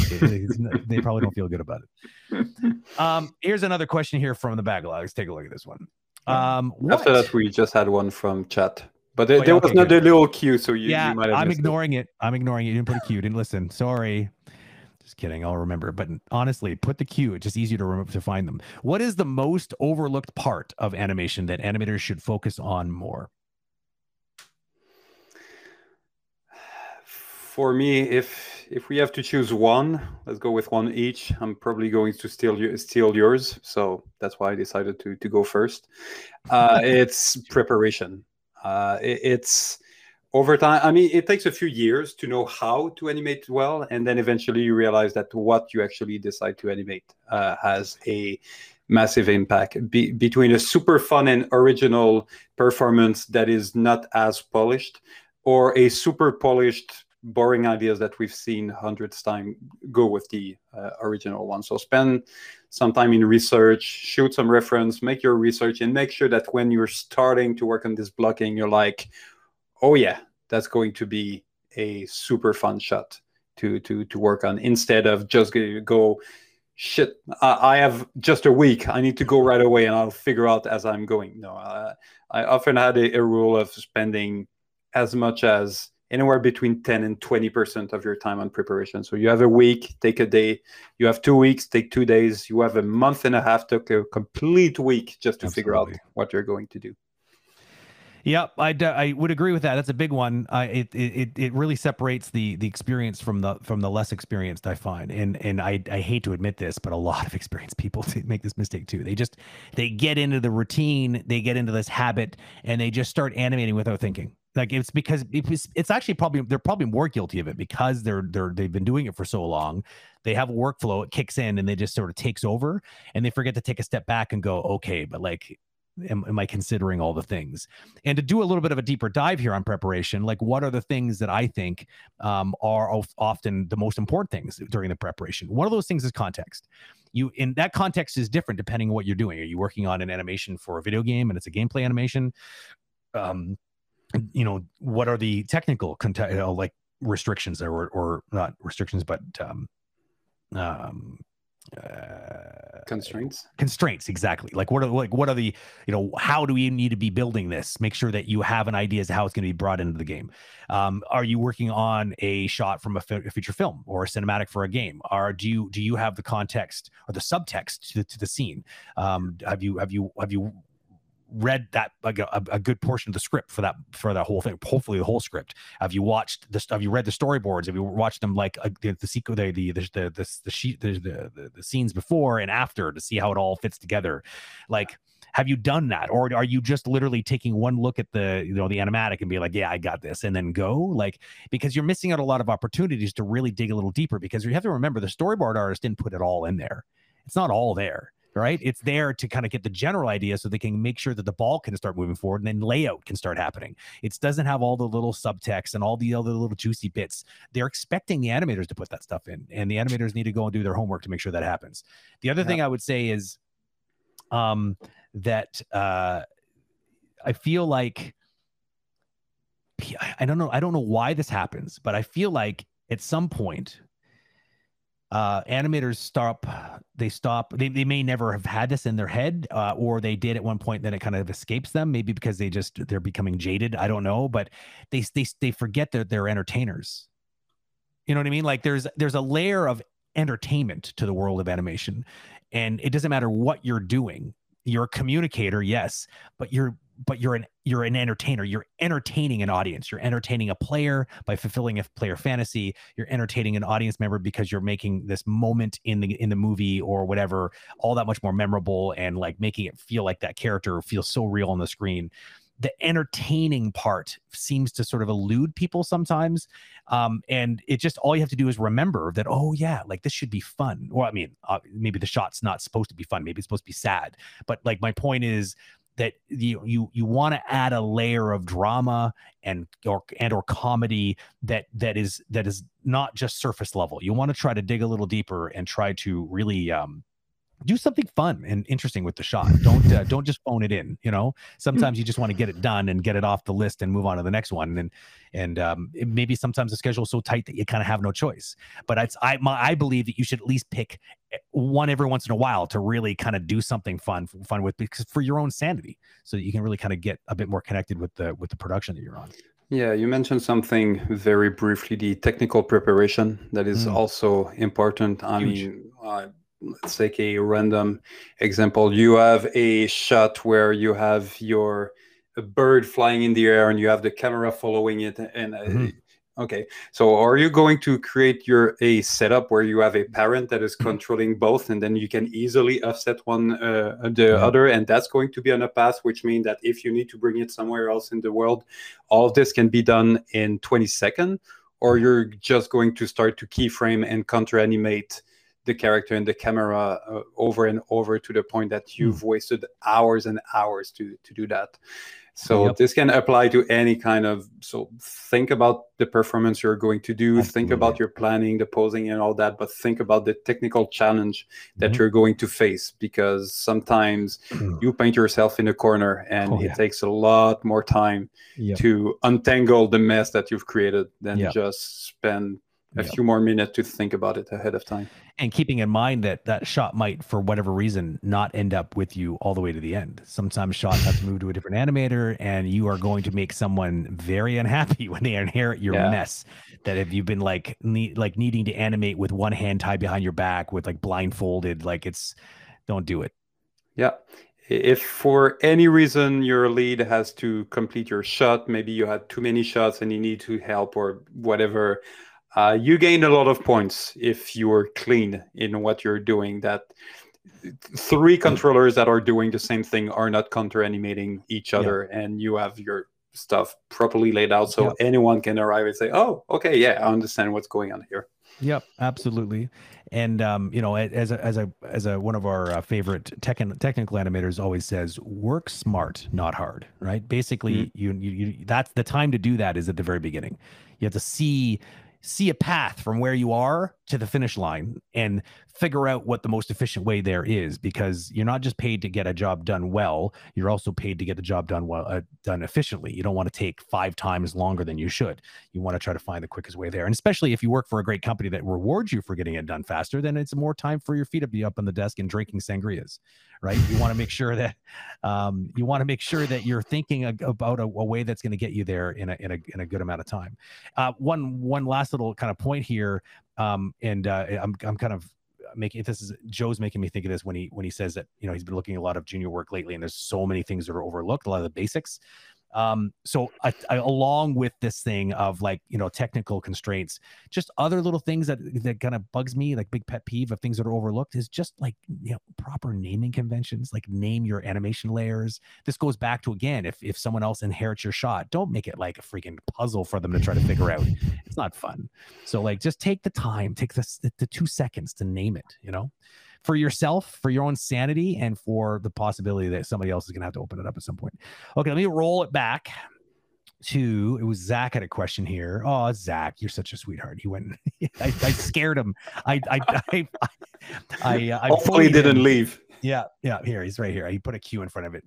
They, they, probably don't feel good about it. Um here's another question here from the backlog let's take a look at this one. Um after that we just had one from chat but there, oh, yeah, there was okay, not a little cue so you, yeah you might have i'm ignoring it. it. I'm ignoring it. You didn't put a cue didn't listen. Sorry just kidding. I'll remember. But honestly, put the cue. It's just easier to remember to find them. What is the most overlooked part of animation that animators should focus on more? For me, if if we have to choose one, let's go with one each. I'm probably going to steal steal yours, so that's why I decided to to go first. Uh, it's preparation. Uh, it, it's over time i mean it takes a few years to know how to animate well and then eventually you realize that what you actually decide to animate uh, has a massive impact. Be- between a super fun and original performance that is not as polished or a super polished boring ideas that we've seen hundreds times go with the uh, original one. So spend some time in research shoot some reference make your research and make sure that when you're starting to work on this blocking you're like oh yeah that's going to be a super fun shot to to to work on instead of just go shit I, have just a week. I need to go right away and i'll figure out as i'm going. No uh, i often had a, a, rule of spending as much as anywhere between 10 and 20 percent of your time on preparation. So you have a week take a day. You have two weeks take two days. You have a month and a half take a complete week just to Absolutely. figure out what you're going to do Yep, I, I would agree with that. That's a big one. It, it it really separates the the experience from the from the less experienced. I find, and and I I hate to admit this, but a lot of experienced people make this mistake too. They just they get into the routine, they get into this habit, and they just start animating without thinking. Like it's because it's, it's actually probably they're probably more guilty of it because they're they're they've been doing it for so long. They have a workflow, it kicks in, and they just sort of takes over, and they forget to take a step back and go, okay, but like am, am I considering all the things? And to do a little bit of a deeper dive here on preparation, like what are the things that I think um, are often the most important things during the preparation? One of those things is context. You in that context is different depending on what you're doing. Are you working on an animation for a video game and it's a gameplay animation? Um, you know, what are the technical context, you know, like restrictions or or not restrictions, but um, um, uh, constraints? constraints exactly. Like what are like what are the you know how do we need to be building this? Make sure that you have an idea as to how it's going to be brought into the game. Um, are you working on a shot from a, f- a feature film or a cinematic for a game? Or do you do you have the context or the subtext to, to the scene? Um, have you have you have you read that like a, a, good portion of the script for that for that whole thing hopefully the whole script. Have you watched this have you read the storyboards? Have you watched them like uh, the the sequel the the the the, the, the sheet the, the the scenes before and after to see how it all fits together? Like have you done that? Or are you just literally taking one look at the you know the animatic and be like yeah i got this and then go? Like because you're missing out a lot of opportunities to really dig a little deeper because you have to remember the storyboard artist didn't put it all in there. It's not all there right? It's there to kind of get the general idea so they can make sure that the ball can start moving forward and then layout can start happening. It doesn't have all the little subtext and all the other little juicy bits. They're expecting the animators to put that stuff in, and the animators need to go and do their homework to make sure that happens. The other yeah. thing I would say is um, that uh, I feel like I don't know. I don't know why this happens, but I feel like at some point uh, animators stop they stop they, they may never have had this in their head uh, or they did at one point then it kind of escapes them maybe because they just they're becoming jaded i don't know but they they, they forget that they're entertainers. You know what i mean? Like there's there's a layer of entertainment to the world of animation and it doesn't matter what you're doing. You're a communicator yes but you're but you're an you're an entertainer. You're entertaining an audience. You're entertaining a player by fulfilling a player fantasy. You're entertaining an audience member because you're making this moment in the in the movie or whatever all that much more memorable and like making it feel like that character feels so real on the screen. The entertaining part seems to sort of elude people sometimes um, and it just all you have to do is remember that oh yeah like this should be fun. Well i mean uh, maybe the shot's not supposed to be fun. Maybe it's supposed to be sad. But like my point is that you you you want to add a layer of drama and or and or comedy that that is that is not just surface level. You want to try to dig a little deeper and try to really um, do something fun and interesting with the shot. Don't uh, don't just phone it in. You know, sometimes you just want to get it done and get it off the list and move on to the next one. And and um, maybe sometimes the schedule is so tight that you kind of have no choice. But it's I my, I believe that you should at least pick one every once in a while to really kind of do something fun fun with because for your own sanity, so that you can really kind of get a bit more connected with the with the production that you're on. Yeah, you mentioned something very briefly the technical preparation that is mm. also important. I Huge. mean, uh, let's take a random example. You have a shot where you have your a bird flying in the air and you have the camera following it and uh, mm-hmm. Okay so are you going to create your a setup where you have a parent that is controlling both and then you can easily offset one uh, the mm-hmm. other and that's going to be on a path which means that if you need to bring it somewhere else in the world all of this can be done in 20 seconds or you're just going to start to keyframe and counter animate the character and the camera uh, over and over to the point that you've Mm. wasted hours and hours to to do that. So Yep. this can apply to any kind of. So think about the performance you're going to do. Think about your planning, the posing, and all that. But think about the technical challenge that Mhm. you're going to face because sometimes you paint yourself in a corner, and Oh, it yeah. takes a lot more time Yep. to untangle the mess that you've created than Yeah. just spend a Yeah. few more minutes to think about it ahead of time. and keeping in mind that that shot might for whatever reason not end up with you all the way to the end sometimes shots have to move to a different animator and you are going to make someone very unhappy when they inherit your Yeah. mess that if you've been like ne- like needing to animate with one hand tied behind your back with like blindfolded like it's don't do it Yeah. If for any reason your lead has to complete your shot, maybe you had too many shots and you need to help or whatever, uh, you gain a lot of points if you are clean in what you're doing. That three controllers that are doing the same thing are not counter animating each Yeah. other, and you have your stuff properly laid out so Yeah. anyone can arrive and say, "Oh, okay, yeah, I understand what's going on here." Yep, absolutely. And um, you know, as a as a as a one of our uh, favorite tech technical animators always says, work smart, not hard. Right? Basically, you, you you that's the time to do that is at the very beginning. You have to see see a path from where you are to the finish line and figure out what the most efficient way there is because you're not just paid to get a job done well you're also paid to get the job done well uh, done efficiently. You don't want to take five times longer than you should. You want to try to find the quickest way there. And especially if you work for a great company that rewards you for getting it done faster then it's more time for your feet to be up on the desk and drinking sangrias right? You want to make sure that um, you want to make sure that you're thinking about a, a way that's going to get you there in a, in a in a good amount of time. Uh, one one last little kind of point here um, and uh, i'm i'm kind of making this is joe's making me think of this when he when he says that you know he's been looking a lot of junior work lately and there's so many things that are overlooked a lot of the basics um so I, I along with this thing of like you know technical constraints just other little things that that kind of bugs me like big pet peeve of things that are overlooked is just like you know proper naming conventions like name your animation layers. This goes back to again if if someone else inherits your shot don't make it like a freaking puzzle for them to try to figure out. It's not fun. So like just take the time take the, the, the two seconds to name it you know for yourself for your own sanity and for the possibility that somebody else is going to have to open it up at some point okay let me roll it back to it was zach had a question here oh zach you're such a sweetheart he went I, I scared him i i i i, I, uh, I Hopefully, didn't him. leave. Yeah, yeah. Here he's right here. He put a Q in front of it.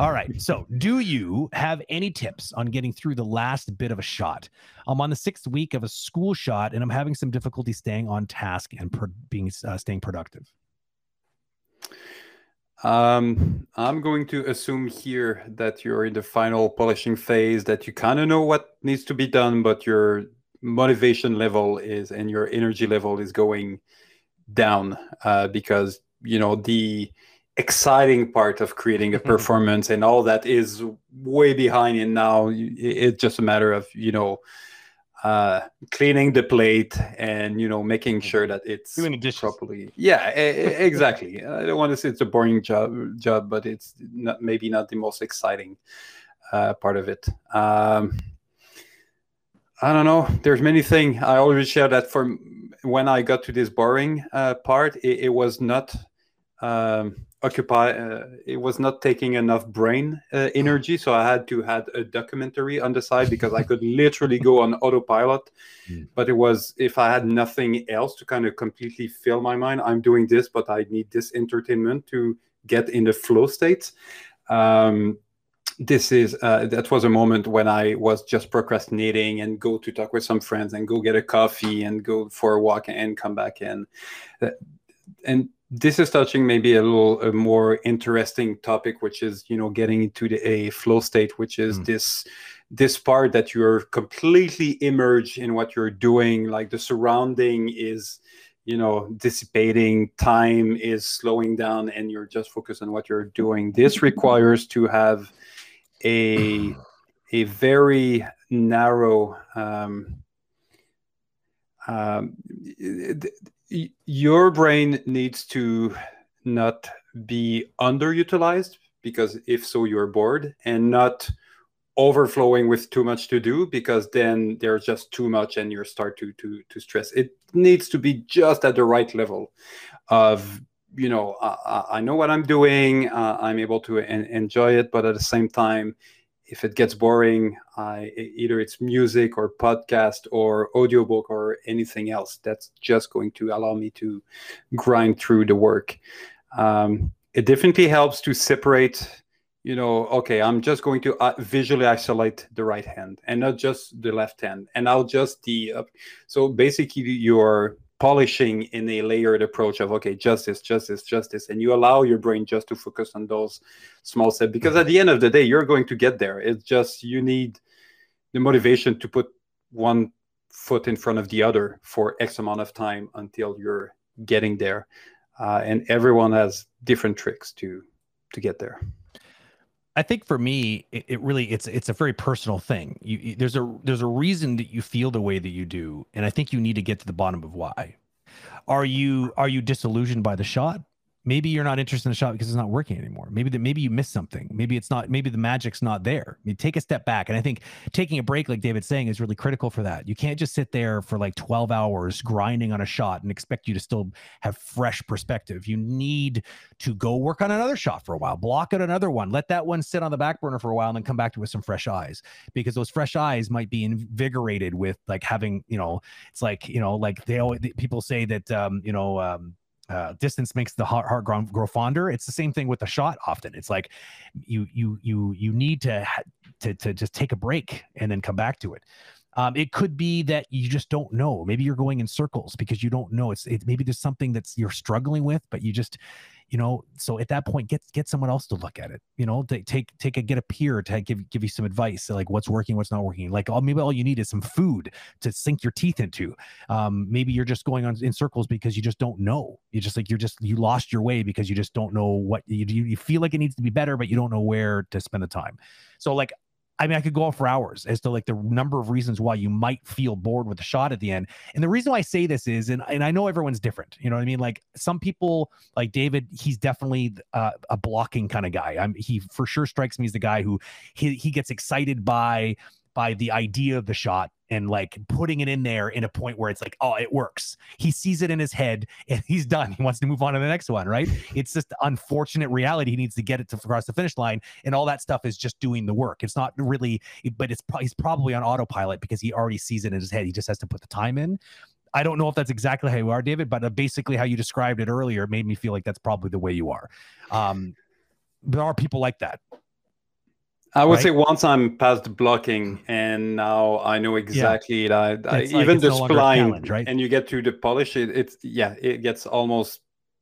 All right. So, do you have any tips on getting through the last bit of a shot? I'm on the sixth week of a school shot, and I'm having some difficulty staying on task and pro- being uh, staying productive. Um, I'm going to assume here that you're in the final polishing phase, that you kind of know what needs to be done, but your motivation level is and your energy level is going down uh, because you know the exciting part of creating a performance and all that is way behind, and now it's just a matter of you know uh, cleaning the plate and you know making sure that it's Doing the dishes. properly. Yeah, exactly. I don't want to say it's a boring job, job, but it's not maybe not the most exciting uh, part of it. Um, I don't know. There's many things. I always share that from when I got to this boring uh, part, it, it was not um, occupy. Uh, it was not taking enough brain uh, energy, so I had to had a documentary on the side because I could literally go on autopilot. Mm. But it was if I had nothing else to kind of completely fill my mind. I'm doing this, but I need this entertainment to get in the flow state. Um, this is uh, that was a moment when I was just procrastinating and go to talk with some friends and go get a coffee and go for a walk and come back in. Uh, and this is touching maybe a little a more interesting topic, which is you know getting into the a flow state, which is Mm. this this part that you're completely immersed in what you're doing, like the surrounding is you know dissipating time is slowing down and you're just focused on what you're doing this requires to have a a very narrow um, um, your brain needs to not be underutilized because if so you're bored and not overflowing with too much to do because then there's just too much and you start to to to stress. It needs to be just at the right level of you know i, I know what i'm doing uh, i'm able to en- enjoy it but at the same time if it gets boring either it's music or podcast or audiobook or anything else that's just going to allow me to grind through the work. Um, it definitely helps to separate you know, okay, I'm just going to uh, visually isolate the right hand and not just the left hand, and I'll just the uh, so basically you're polishing in a layered approach of okay, justice, justice, justice, and you allow your brain just to focus on those small steps because at the end of the day, you're going to get there. It's just you need the motivation to put one foot in front of the other for X amount of time until you're getting there, uh, and everyone has different tricks to to get there. I think for me, it, it, really it's it's a very personal thing. You, you, there's a there's a reason that you feel the way that you do, and I think you need to get to the bottom of why. Are you are you disillusioned by the shot? Maybe you're not interested in the shot because it's not working anymore. Maybe that maybe you missed something. Maybe it's not. Maybe the magic's not there. I mean, take a step back, and I think taking a break, like David's saying, is really critical for that. You can't just sit there for like 12 hours grinding on a shot and expect you to still have fresh perspective. You need to go work on another shot for a while, block out another one, let that one sit on the back burner for a while, and then come back to it with some fresh eyes because those fresh eyes might be invigorated with like having you know, it's like you know, like they always people say that um, you know. Um, uh, distance makes the heart, heart grow, grow fonder. It's the same thing with the shot. Often, it's like you you you you need to to to just take a break and then come back to it. Um, it could be that you just don't know. Maybe you're going in circles because you don't know. It's it, maybe there's something that's you're struggling with, but you just you know so at that point get get someone else to look at it you know take take a get a peer to give give you some advice like what's working what's not working like oh, maybe all you need is some food to sink your teeth into. Um, maybe you're just going on in circles because you just don't know. You just like you're just you lost your way because you just don't know what you, you feel like it needs to be better but you don't know where to spend the time. So like I mean, I could go on for hours as to like the number of reasons why you might feel bored with the shot at the end. And the reason why I say this is, and, and I know everyone's different. You know what I mean? Like some people, like David, he's definitely uh, a blocking kind of guy. I'm he for sure strikes me as the guy who he he gets excited by by the idea of the shot and like putting it in there in a point where it's like, oh, it works. He sees it in his head and he's done. He wants to move on to the next one, right? It's just unfortunate reality. He needs to get it to across the finish line, and all that stuff is just doing the work. It's not really, but it's he's probably on autopilot because he already sees it in his head. He just has to put the time in. I don't know if that's exactly how you are, David, but uh, basically how you described it earlier made me feel like that's probably the way you are. Um, there are people like that I would right? say once I'm past blocking and now I know exactly yeah. that I, even the no spline, right? and you get to the polish, it, it's yeah, it gets almost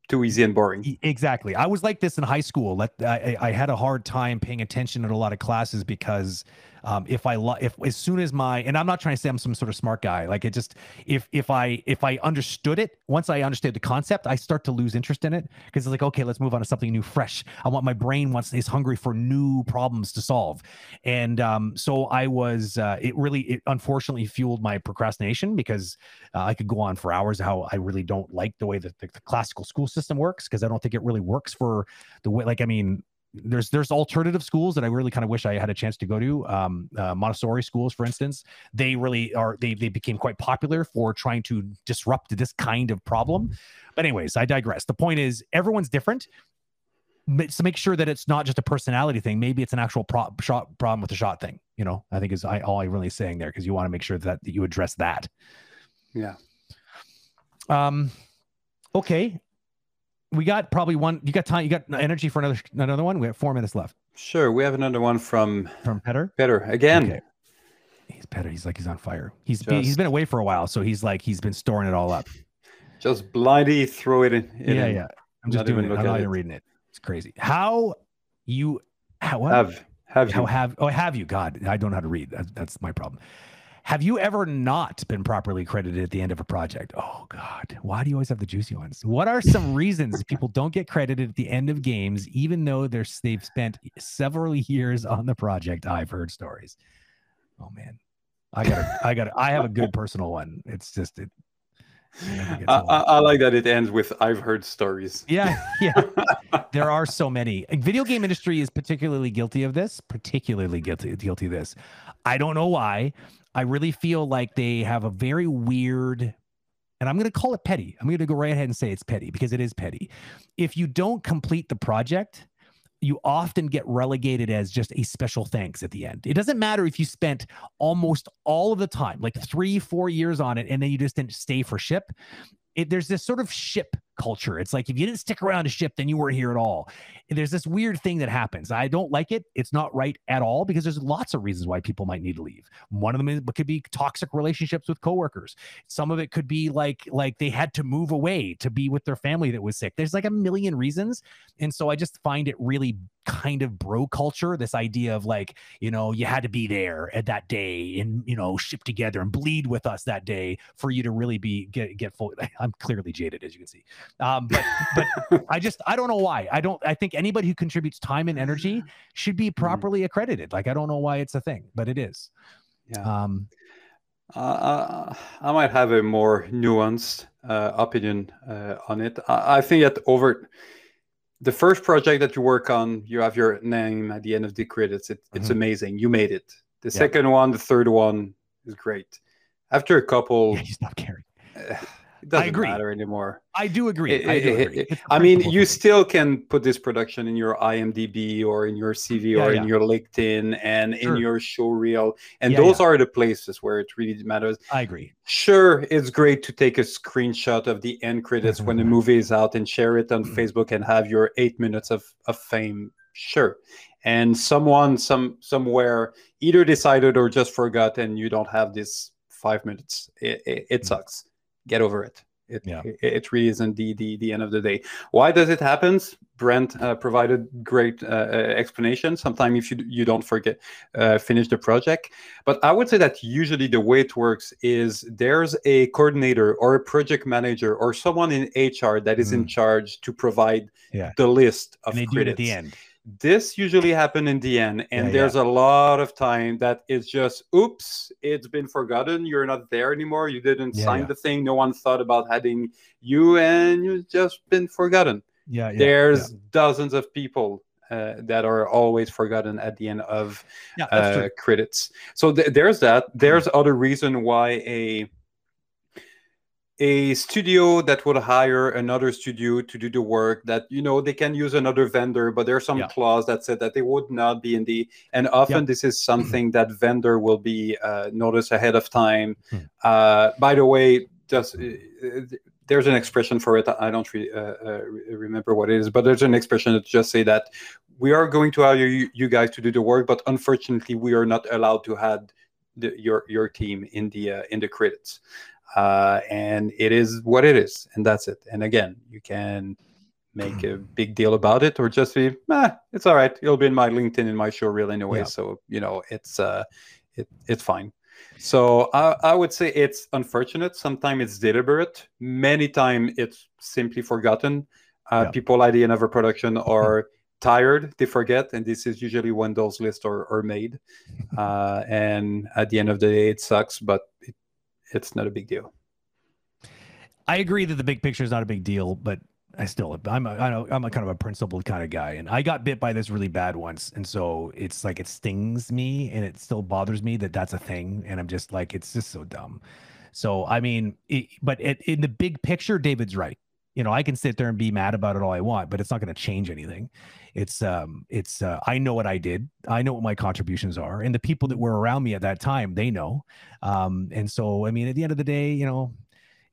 too easy and boring. Exactly. I was like this in high school. Let I, I had a hard time paying attention in a lot of classes because um, if I lo- if as soon as my and I'm not trying to say I'm some sort of smart guy. Like it just if if I if I understood it once I understood the concept, I start to lose interest in it because it's like okay, let's move on to something new, fresh. I want my brain wants is hungry for new problems to solve, and um, so I was. Uh, it really it unfortunately fueled my procrastination because uh, I could go on for hours how I really don't like the way that the, the classical school system works because I don't think it really works for the way. Like I mean, there's there's alternative schools that I really kind of wish I had a chance to go to. Um, uh, Montessori schools, for instance, they really are they they became quite popular for trying to disrupt this kind of problem. But anyways, I digress. The point is, everyone's different. So make sure that it's not just a personality thing. Maybe it's an actual pro- shot problem with the shot thing. You know, I think is I, all I really saying there because you want to make sure that, that you address that. Yeah. Um. Okay we got probably one. You got time. You got energy for another another one. We have four minutes left. Sure, we have another one from from Petter. Petter again. Okay. He's Petter. He's like he's on fire. He's Just, he's been away for a while, so he's like he's been storing it all up. Just blindly throw it in. yeah, in. yeah. I'm just doing it. I'm not even reading it. It's crazy. How you how what? have have how you. have oh have you? God, I don't know how to read. That's, that's my problem. Have you ever not been properly credited at the end of a project? Oh God, why do you always have the juicy ones? What are some reasons people don't get credited at the end of games, even though they're they've spent several years on the project? I've heard stories. Oh man, I got I got I have a good personal one. It's just it. I, I, I, like that it ends with I've heard stories. Yeah, yeah. there are so many. Video game industry is particularly guilty of this. Particularly guilty guilty of this. I don't know why. I really feel like they have a very weird and I'm going to call it petty. I'm going to go right ahead and say it's petty because it is petty. If you don't complete the project, you often get relegated as just a special thanks at the end. It doesn't matter if you spent almost all of the time, like three, four years on it, and then you just didn't stay for ship. It, there's this sort of ship culture. It's like if you didn't stick around to ship, then you weren't here at all. And there's this weird thing that happens. I don't like it. It's not right at all because there's lots of reasons why people might need to leave. One of them is, could be toxic relationships with coworkers. Some of it could be like like they had to move away to be with their family that was sick. There's like a million reasons, and so I just find it really kind of bro culture this idea of like you know you had to be there at that day and you know ship together and bleed with us that day for you to really be get get full i'm clearly jaded as you can see um, but but I just I don't know why. I don't. I think anybody who contributes time and energy should be mm-hmm. properly accredited. Like I don't know why it's a thing, but it is. Yeah. Um, uh, I might have a more nuanced uh, opinion uh, on it. I, I, think that over the first project that you work on, you have your name at the end of the credits. It, it's mm-hmm. amazing. You made it. The yeah. second one, the third one is great. After a couple, yeah, you stop caring. It doesn't I agree. matter anymore. I do agree. It, I, do agree. It, I mean, you still can put this production in your IMDb or in your CV yeah, or yeah. in your LinkedIn and sure. in your show reel, and yeah, those are the places where it really matters. I agree. Sure, it's great to take a screenshot of the end credits when the movie is out and share it on Facebook and have your eight minutes of, of fame. Sure, and someone some somewhere either decided or just forgot, and you don't have this five minutes. It, it, it mm. sucks get over it. It, yeah. it, it, really isn't the, the, the end of the day. Why does it happen? Brent uh, provided great uh, uh explanation. Sometimes if you you don't forget uh, finish the project, but I would say that usually the way it works is there's a coordinator or a project manager or someone in HR that is mm. in charge to provide yeah. the list of and they credits. Do it at the end this usually happen in the end and yeah, there's yeah. a lot of time that it's just oops it's been forgotten. You're not there anymore. You didn't yeah, sign the thing. No one thought about adding you and you've just been forgotten. Yeah, there's dozens of people uh, that are always forgotten at the end of uh, credits. So th- there's that. There's other reason why a a studio that would hire another studio to do the work that you know they can use another vendor but there's some yeah. clause that said that they would not be in the and often yeah. this is something that vendor will be uh, noticed ahead of time hmm. uh, by the way just uh, there's an expression for it i don't re- uh, uh, remember what it is but there's an expression that just say that we are going to hire you, you guys to do the work but unfortunately we are not allowed to have the, your your team in the uh, in the credits uh, and it is what it is, and that's it. And again, you can make a big deal about it, or just be, it's all right. It'll be in my LinkedIn in my show reel anyway, yeah. so you know it's uh, it it's fine. So I, I would say it's unfortunate. Sometimes it's deliberate. Many times it's simply forgotten. Uh, yeah. People at the end of a production are tired, they forget, and this is usually when those lists are, are made. Uh, and at the end of the day, it sucks, but it's not a big deal. I agree that the big picture is not a big deal, but I still I'm a, I know I'm a kind of a principled kind of guy, and I got bit by this really bad once, and so it's like it stings me, and it still bothers me that that's a thing, and I'm just like it's just so dumb. So I mean, it, but it, in the big picture, David's right. You know, I can sit there and be mad about it all I want, but it's not going to change anything. It's um it's uh, i know what i did. I know what my contributions are and the people that were around me at that time they know. Um and so i mean at the end of the day you know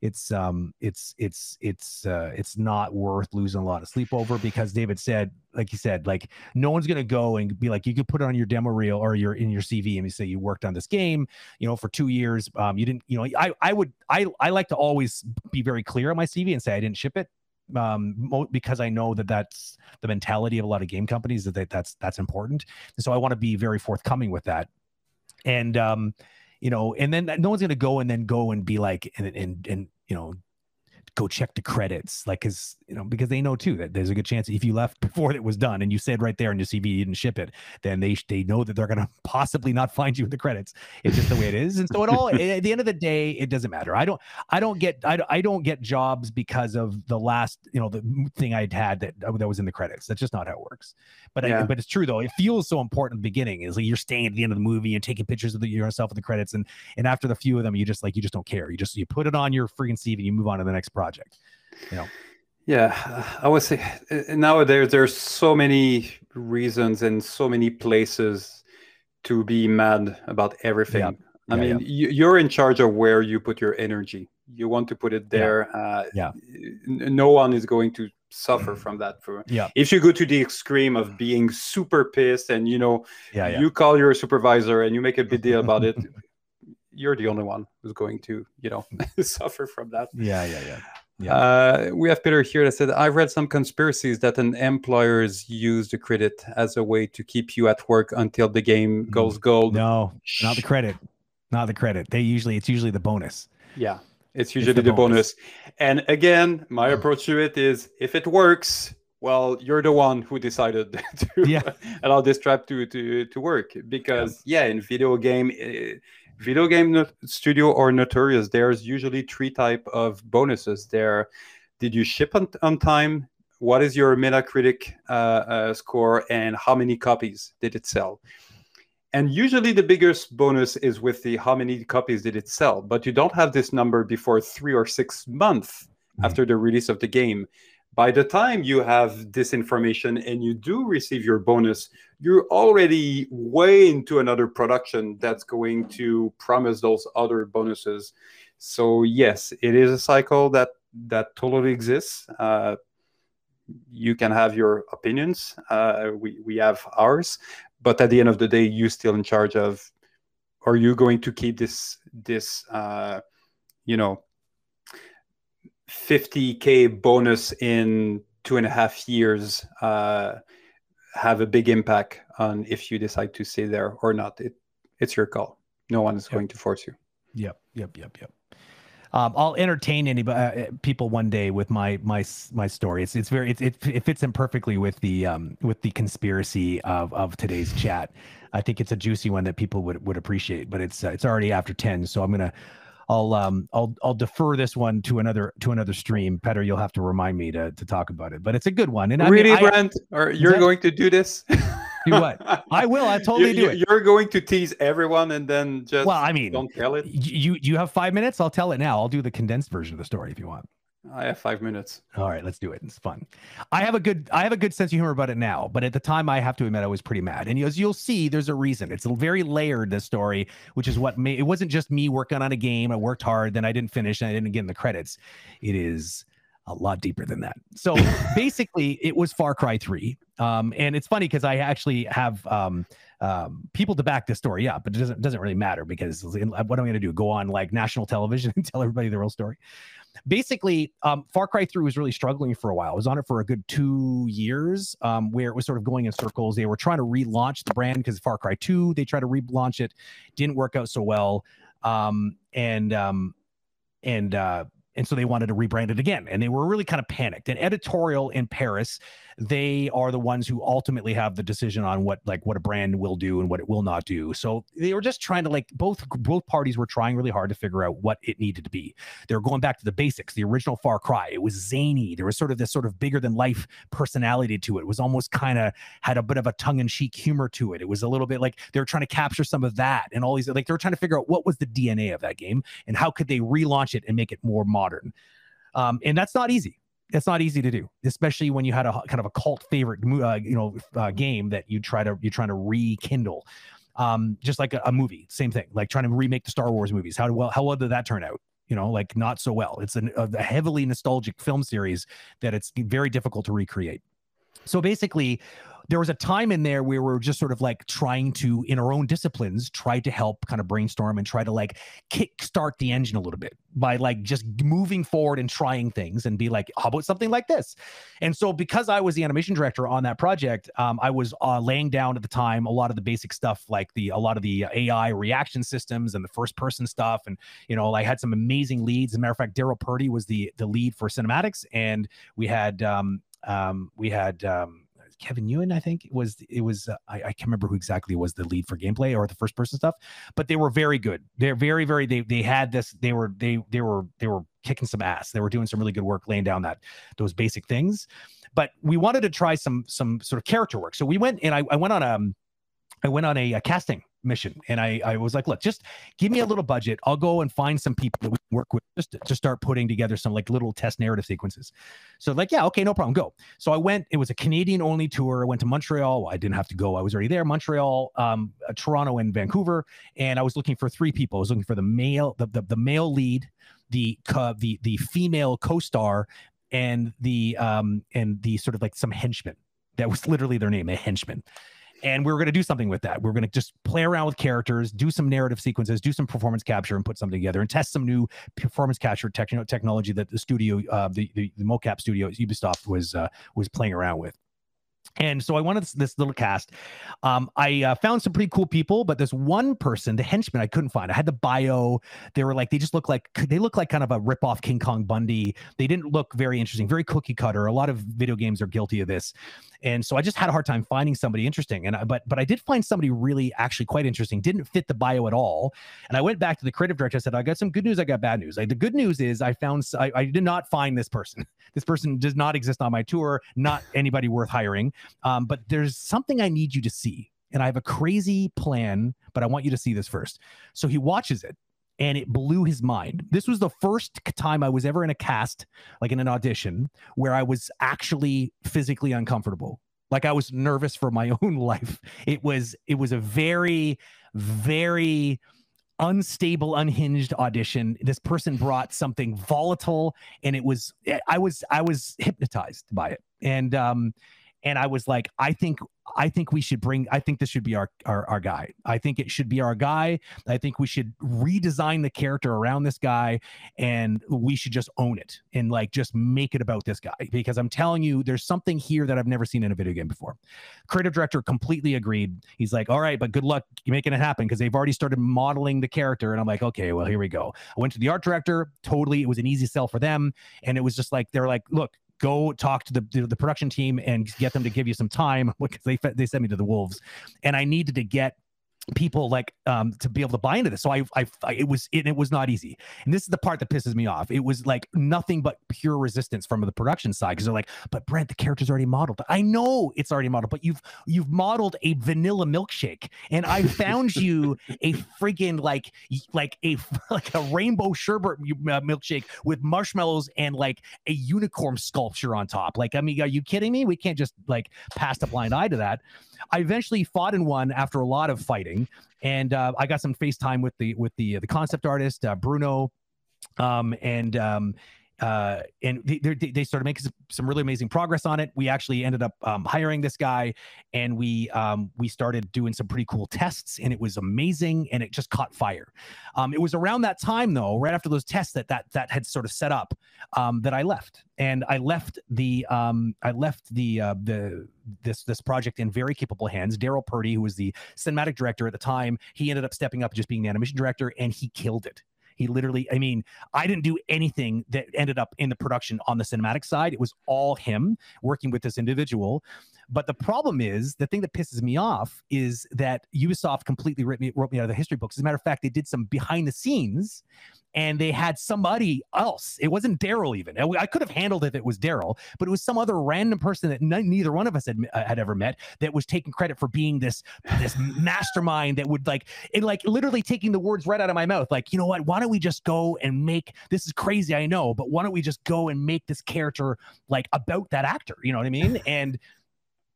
it's um it's it's it's uh it's not worth losing a lot of sleep over because david said like you said like no one's gonna go and be like you could put it on your demo reel or your in your cv and you say you worked on this game you know for two years um you didn't you know i i would i i like to always be very clear on my cv and say i didn't ship it um, because I know that that's the mentality of a lot of game companies that they, that's that's important. And so I want to be very forthcoming with that. And um, you know, and then no one's going to go and then go and be like and and and you know go check the credits, like because you know because they know too that there's a good chance if you left before it was done and you said right there in your CV you didn't ship it, then they they know that they're gonna possibly not find you in the credits. It's just the way it is, and so it all at the end of the day it doesn't matter. I don't I don't get I, I don't get jobs because of the last you know the thing I'd had that uh, that was in the credits. That's just not how it works. But yeah. I, but it's true though. It feels so important at the beginning. Is like you're staying at the end of the movie and taking pictures of the, yourself in the credits, and and after the few of them, you just like you just don't care. You just you put it on your freaking CV and you move on to the next project. You know. Yeah, I would say nowadays there's so many reasons and so many places to be mad about everything. Yeah. I yeah, mean, yeah. you're in charge of where you put your energy. You want to put it there. Yeah. Uh, yeah. No one is going to suffer from that. For yeah. If you go to the extreme of being super pissed and you know, yeah, you call your supervisor and you make a big deal about it, you're the only one who's going to, you know, suffer from that. Yeah, yeah, yeah. Yeah. Uh, we have Peter here that said, I've read some conspiracies that an employers use the credit as a way to keep you at work until the game mm. goes gold. No, not the credit. Not the credit. They usually, it's usually the bonus. Yeah. It's usually it's the, the bonus. bonus. And again, my approach to it is if it works, well, you're the one who decided to yeah. allow this trap to, to, to work. Because, yeah, yeah in video game, uh, video game studio or notorious there's usually three type of bonuses. There did you ship on, on time? What is your metacritic uh, uh, score and how many copies did it sell? And usually the biggest bonus is with the how many copies did it sell but you don't have this number before three or six months mm-hmm. after the release of the game by the time you have this information and you do receive your bonus, you're already way into another production that's going to promise those other bonuses. So yes, it is a cycle that that totally exists. Uh, you can have your opinions. Uh, we we have ours, but at the end of the day, you're still in charge of. Are you going to keep this this uh, you know 50k bonus in two and a half years uh, have a big impact on if you decide to stay there or not. It it's your call. No one is yep. going to force you. Yep, yep, yep, yep. Um, I'll entertain anybody, uh, people one day with my my my story. It's it's very it, it, it fits in perfectly with the um with the conspiracy of of today's chat. I think it's a juicy one that people would would appreciate. But it's uh, it's already after ten, so I'm gonna I'll um I'll I'll defer this one to another to another stream. Petter, you'll have to remind me to to talk about it. But it's a good one. And really, I mean, Brent, or you're that, going to do this? do what? I will. I totally you, do it. You're going to tease everyone and then just well, I mean, don't tell it. You you have five minutes. I'll tell it now. I'll do the condensed version of the story if you want. I have five minutes. All right, let's do it. It's fun. I have a good I have a good sense of humor about it now, but at the time I have to admit I was pretty mad. And as you'll see, there's a reason. It's very layered this story, which is what made it wasn't just me working on a game. I worked hard, then I didn't finish, and I didn't get in the credits. It is a lot deeper than that. So basically, it was Far Cry 3. Um, and it's funny because I actually have um, um, people to back this story up, but it doesn't doesn't really matter because what am I going to do? Go on like national television and tell everybody the real story? Basically, um, Far Cry 3 was really struggling for a while. I was on it for a good two years, um, where it was sort of going in circles. They were trying to relaunch the brand because Far Cry 2, they tried to relaunch it, didn't work out so well. Um, and um, and uh, and so they wanted to rebrand it again, and they were really kind of panicked. And editorial in Paris they are the ones who ultimately have the decision on what like what a brand will do and what it will not do. So they were just trying to like both both parties were trying really hard to figure out what it needed to be. They were going back to the basics, the original Far Cry. It was zany. There was sort of this sort of bigger than life personality to it. It was almost kind of had a bit of a tongue in cheek humor to it. It was a little bit like they were trying to capture some of that and all these like they were trying to figure out what was the DNA of that game and how could they relaunch it and make it more modern. Um, and that's not easy it's not easy to do, especially when you had a kind of a cult favorite, uh, you know, uh, game that you try to you're trying to rekindle. Um, just like a, a, movie, same thing. Like trying to remake the Star Wars movies. How well how well did that turn out? You know, like not so well. It's an, a heavily nostalgic film series that it's very difficult to recreate. So basically, there was a time in there where we were just sort of like trying to, in our own disciplines, try to help kind of brainstorm and try to like kick start the engine a little bit by like just moving forward and trying things and be like, how about something like this? And so because I was the animation director on that project, um, I was uh, laying down at the time a lot of the basic stuff, like the a lot of the AI reaction systems and the first person stuff, and you know, I had some amazing leads. As a matter of fact, Daryl Purdy was the the lead for cinematics, and we had um, um, we had um, Kevin Ewan, I think it was it was uh, I, I can't remember who exactly was the lead for gameplay or the first person stuff, but they were very good. They're very very they they had this they were they they were they were kicking some ass. They were doing some really good work laying down that those basic things. But we wanted to try some some sort of character work. So we went and I, I went on a I went on a, a casting mission. And I, I was like look just give me a little budget. I'll go and find some people that we can work with just to, to start putting together some like little test narrative sequences. So like yeah okay no problem go. So i went it was a canadian only tour. I went to montreal. I didn't have to go. I was already there montreal um, uh, toronto and vancouver. And i was looking for three people. I was looking for the male the, the, the male lead the uh, the the female co-star and the um and the sort of like some henchman. that was literally their name a henchman and we were going to do something with that. We are going to just play around with characters, do some narrative sequences, do some performance capture, and put something together, and test some new performance capture tech, technology that the studio, uh, the, the, the mocap studio Ubisoft was uh, was playing around with. And so I wanted this, this little cast. Um, I uh, found some pretty cool people, but this one person, the henchman, I couldn't find. I had the bio. They were like, they just look like they look like kind of a ripoff King Kong Bundy. They didn't look very interesting, very cookie cutter. A lot of video games are guilty of this, and so I just had a hard time finding somebody interesting. And I, but but I did find somebody really actually quite interesting. Didn't fit the bio at all. And I went back to the creative director. I said, I got some good news. I got bad news. Like, the good news is I found I, I did not find this person. This person does not exist on my tour. Not anybody worth hiring. Um, but there's something I need you to see. And I have a crazy plan, but I want you to see this first. So he watches it and it blew his mind. This was the first time I was ever in a cast, like in an audition, where I was actually physically uncomfortable. Like I was nervous for my own life. It was it was a very very unstable unhinged audition this person brought something volatile and it was i was i was hypnotized by it and um and I was like, I think I think we should bring. I think this should be our, our our guy. I think it should be our guy. I think we should redesign the character around this guy, and we should just own it and like just make it about this guy. Because I'm telling you, there's something here that I've never seen in a video game before. Creative director completely agreed. He's like, all right, but good luck making it happen because they've already started modeling the character. And I'm like, okay, well here we go. I went to the art director. Totally, it was an easy sell for them, and it was just like they're like, look, go talk to the, the, production team and get them to give you some time because they they sent me to the wolves, and I needed to get people like um to be able to buy into this. So I, I i, it was it, it was not easy. And this is the part that pisses me off. It was like nothing but pure resistance from the production side because they're like but brent the character's already modeled. I know it's already modeled but you've you've modeled a vanilla milkshake and i found you a freaking like like a like a rainbow sherbet uh, milkshake with marshmallows and like a unicorn sculpture on top. Like i mean are you kidding me? We can't just like pass a blind eye to that I eventually fought in one after a lot of fighting, and uh, I got some FaceTime with the with the the concept artist uh, Bruno, um, and um, uh, and they, they, started making some, really amazing progress on it. We actually ended up um, hiring this guy, and we um, we started doing some pretty cool tests, and it was amazing, and it just caught fire. Um, it was around that time, though, right after those tests that that that had sort of set up, um, that I left, and I left the um, I left the uh, the this this project in very capable hands. Daryl Purdy, who was the cinematic director at the time, he ended up stepping up, just being the animation director, and he killed it. He literally, I mean, I didn't do anything that ended up in the production on the cinematic side. It was all him working with this individual. But the problem is the thing that pisses me off is that Ubisoft completely wrote me, wrote me out of the history books. As a matter of fact, they did some behind the scenes and they had somebody else. It wasn't Daryl even. I could have handled it if it was Daryl, but it was some other random person that neither one of us had, uh, had ever met that was taking credit for being this this mastermind that would like and like literally taking the words right out of my mouth. Like, you know what? Why don't we just go and make this is crazy, I know, but why don't we just go and make this character like about that actor? You know what I mean? And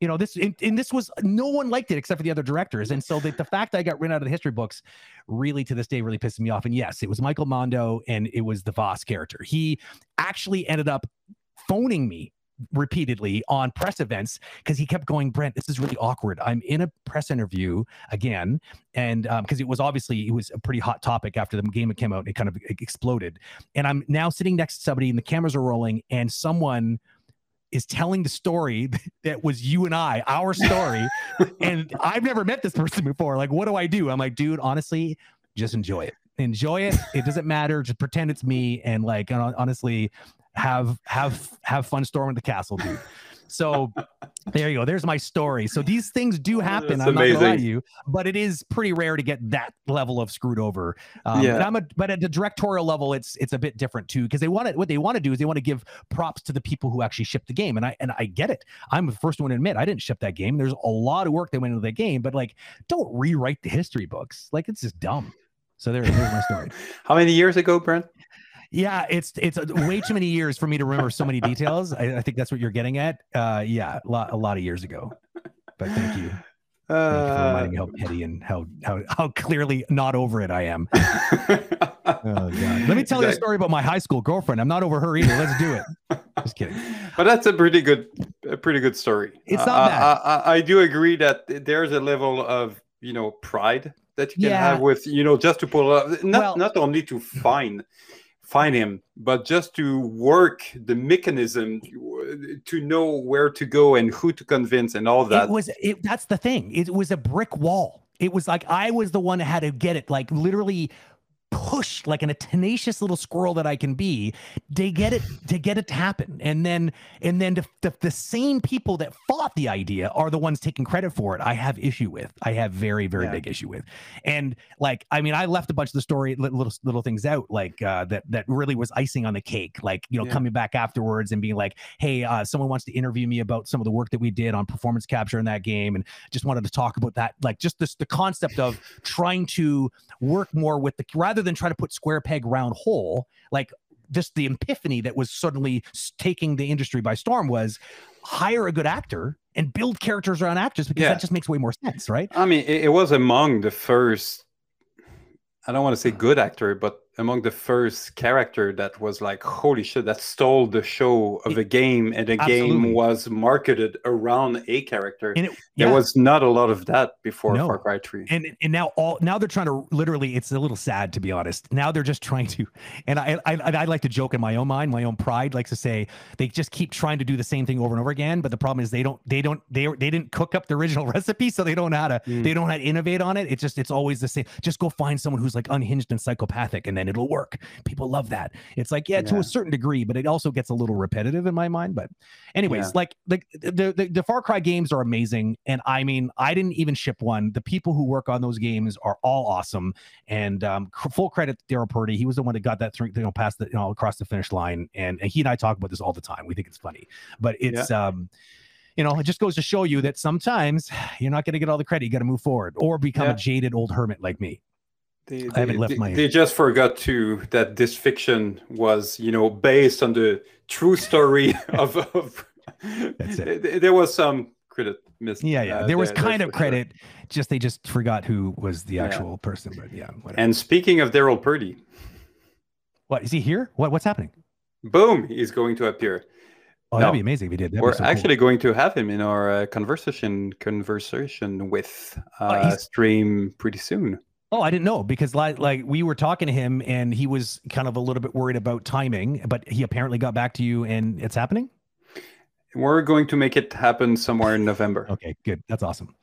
you know this and, and, this was no one liked it except for the other directors and so the, the fact i got written out of the history books really to this day really pisses me off and yes it was michael Mando and it was the Vaas character he actually ended up phoning me repeatedly on press events because he kept going, Brent, this is really awkward. I'm in a press interview again. And because um, it was obviously, it was a pretty hot topic after the game came out, and it kind of exploded. And I'm now sitting next to somebody and the cameras are rolling and someone is telling the story that was you and I, our story. and I've never met this person before. Like, what do I do? I'm like, dude, honestly, just enjoy it. Enjoy it. It doesn't matter. Just pretend it's me. And like, honestly, have have have fun storming the castle, dude. So there you go. There's my story. So these things do happen. That's I'm amazing. not gonna lie to you, but it is pretty rare to get that level of screwed over. Um, yeah. A, but at the directorial level, it's it's a bit different too because they want to what they want to do is they want to give props to the people who actually ship the game, and I and I get it. I'm the first one to admit I didn't ship that game. There's a lot of work that went into the game, but like, don't rewrite the history books. Like it's just dumb. So there, there's my story. How many years ago, Brent? Yeah, it's it's way too many years for me to remember so many details. I, I think that's what you're getting at. Uh, yeah, a lot a lot of years ago. But thank you. Uh, thank you for reminding me how petty and how how how clearly not over it I am. oh god! Let me tell you a story about my high school girlfriend. I'm not over her either. Let's do it. Just kidding. But that's a pretty good a pretty good story. It's not uh, bad. I, I, I do agree that there's a level of you know pride that you can yeah. have with you know just to pull up not well, not only to find find him, but just to work the mechanism to know where to go and who to convince and all that. It was it, that's the thing. It was a brick wall. It was like I was the one that had to get it like literally push like in a tenacious little squirrel that I can be to get it to get it to happen. And then and then the, the, the same people that fought the idea are the ones taking credit for it. I have issue with. I have very very yeah. big issue with. And like I mean I left a bunch of the story little little things out like uh, that that really was icing on the cake. Like you know yeah. coming back afterwards and being like, hey, uh, someone wants to interview me about some of the work that we did on performance capture in that game, and just wanted to talk about that. Like just this the concept of trying to work more with the rather rather than try to put square peg round hole, like just the epiphany that was suddenly taking the industry by storm was hire a good actor and build characters around actors because yeah. that just makes way more sense, right? I mean, it, it was among the first. I don't want to say good actor, but among the first character that was like holy shit that stole the show of a game and the game was marketed around a character and it, yeah. there was not a lot of that before no. far cry 3 and and now all now they're trying to literally it's a little sad to be honest now they're just trying to and i i, I like to joke in my own mind my own pride likes to say they just keep trying to do the same thing over and over again but the problem is they don't they don't they they didn't cook up the original recipe so they don't know how to mm. they don't know how to innovate on it it's just it's always the same just go find someone who's like unhinged and psychopathic and then it'll work. People love that. It's like, yeah, yeah, to a certain degree, but it also gets a little repetitive in my mind. But, anyways, yeah. like the, the, the the Far Cry games are amazing, and I mean, I didn't even ship one. The people who work on those games are all awesome, and um, full credit to Daryl Purdy. He was the one that got that through, you know, past the you know across the finish line, and, and he and I talk about this all the time. We think it's funny, but it's yeah. um you know, it just goes to show you that sometimes you're not going to get all the credit. You got to move forward or become yeah. a jaded old hermit like me. They, I haven't left they, my. They just forgot to that this fiction was, you know, based on the true story of. of That's it. There was some credit missed. Yeah, yeah. Uh, there was there, kind of credit. Sure. Just they just forgot who was the actual yeah. person. But yeah. Whatever. And speaking of Daryl Purdy, what is he here? What what's happening? Boom! He's going to appear. Oh, no, that'd be amazing if he did. That'd we're so actually cool. going to have him in our uh, conversation conversation with oh, uh, oh, stream pretty soon. Oh, I didn't know because like like we were talking to him and he was kind of a little bit worried about timing, but he apparently got back to you and it's happening. We're going to make it happen somewhere in November. okay, good. That's awesome.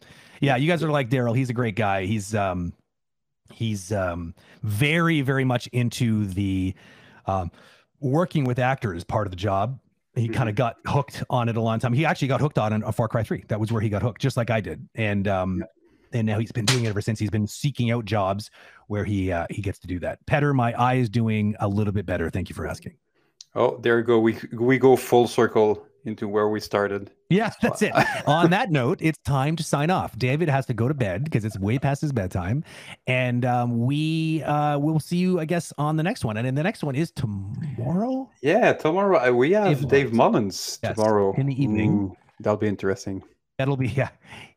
Yeah, you guys are like Daryl. He's a great guy. He's um he's um very very much into the um working with actors part of the job. He mm-hmm. kind of got hooked on it a long time. He actually got hooked on a Far Cry 3. That was where he got hooked, just like I did. And um, yeah and now he's been doing it ever since. He's been seeking out jobs where he uh, he gets to do that. Petter, my eye is doing a little bit better. Thank you for asking. Oh, there you go. We we go full circle into where we started. Yeah, that's it. On that note, it's time to sign off. David has to go to bed because it's way past his bedtime, and um, we uh, will see you, I guess, on the next one. And then the next one is tomorrow. Yeah, tomorrow uh, we have Dave, Dave Mullins yes, tomorrow in the evening. Ooh, that'll be interesting. That'll be yeah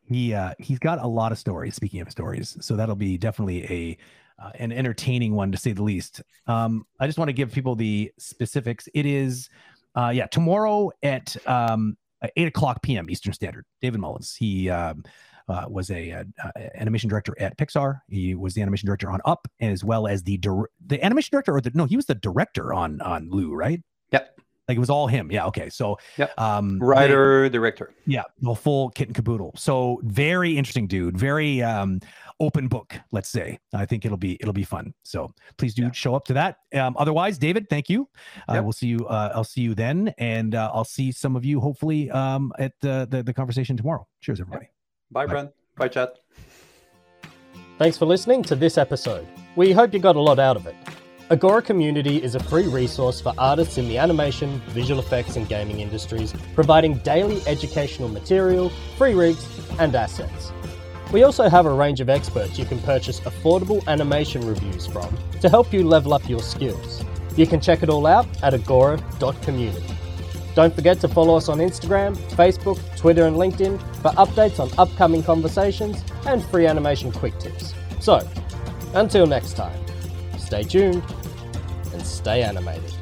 he uh, he's got a lot of stories. Speaking of stories, so that'll be definitely a uh, an entertaining one to say the least. Um, I just want to give people the specifics. It is Uh, yeah, tomorrow at um, eight o'clock p.m. Eastern Standard. David Mullins. He um, uh, was a, a, a, animation director at Pixar. He was the animation director on Up, as well as the the animation director, or the no, he was the director on on Lou, right? Yep. Like it was all him. Yeah. Okay. So, yep. um, writer, they, director. Yeah, the full kit and caboodle. So very interesting dude. Very um, open book. Let's say. I think it'll be it'll be fun. So please do yeah. show up to that. Um, otherwise, David, thank you. Uh. We'll see you. Uh, I'll see you then, and uh, I'll see some of you hopefully um, at the, the, the conversation tomorrow. Cheers, everybody. Yep. Bye, Bye, Brent. Bye, chat. Thanks for listening to this episode. We hope you got a lot out of it. Agora Community is a free resource for artists in the animation, visual effects, and gaming industries, providing daily educational material, free rigs, and assets. We also have a range of experts you can purchase affordable animation reviews from to help you level up your skills. You can check it all out at agora.community. Don't forget to follow us on Instagram, Facebook, Twitter, and LinkedIn for updates on upcoming conversations and free animation quick tips. So, until next time, stay tuned and stay animated.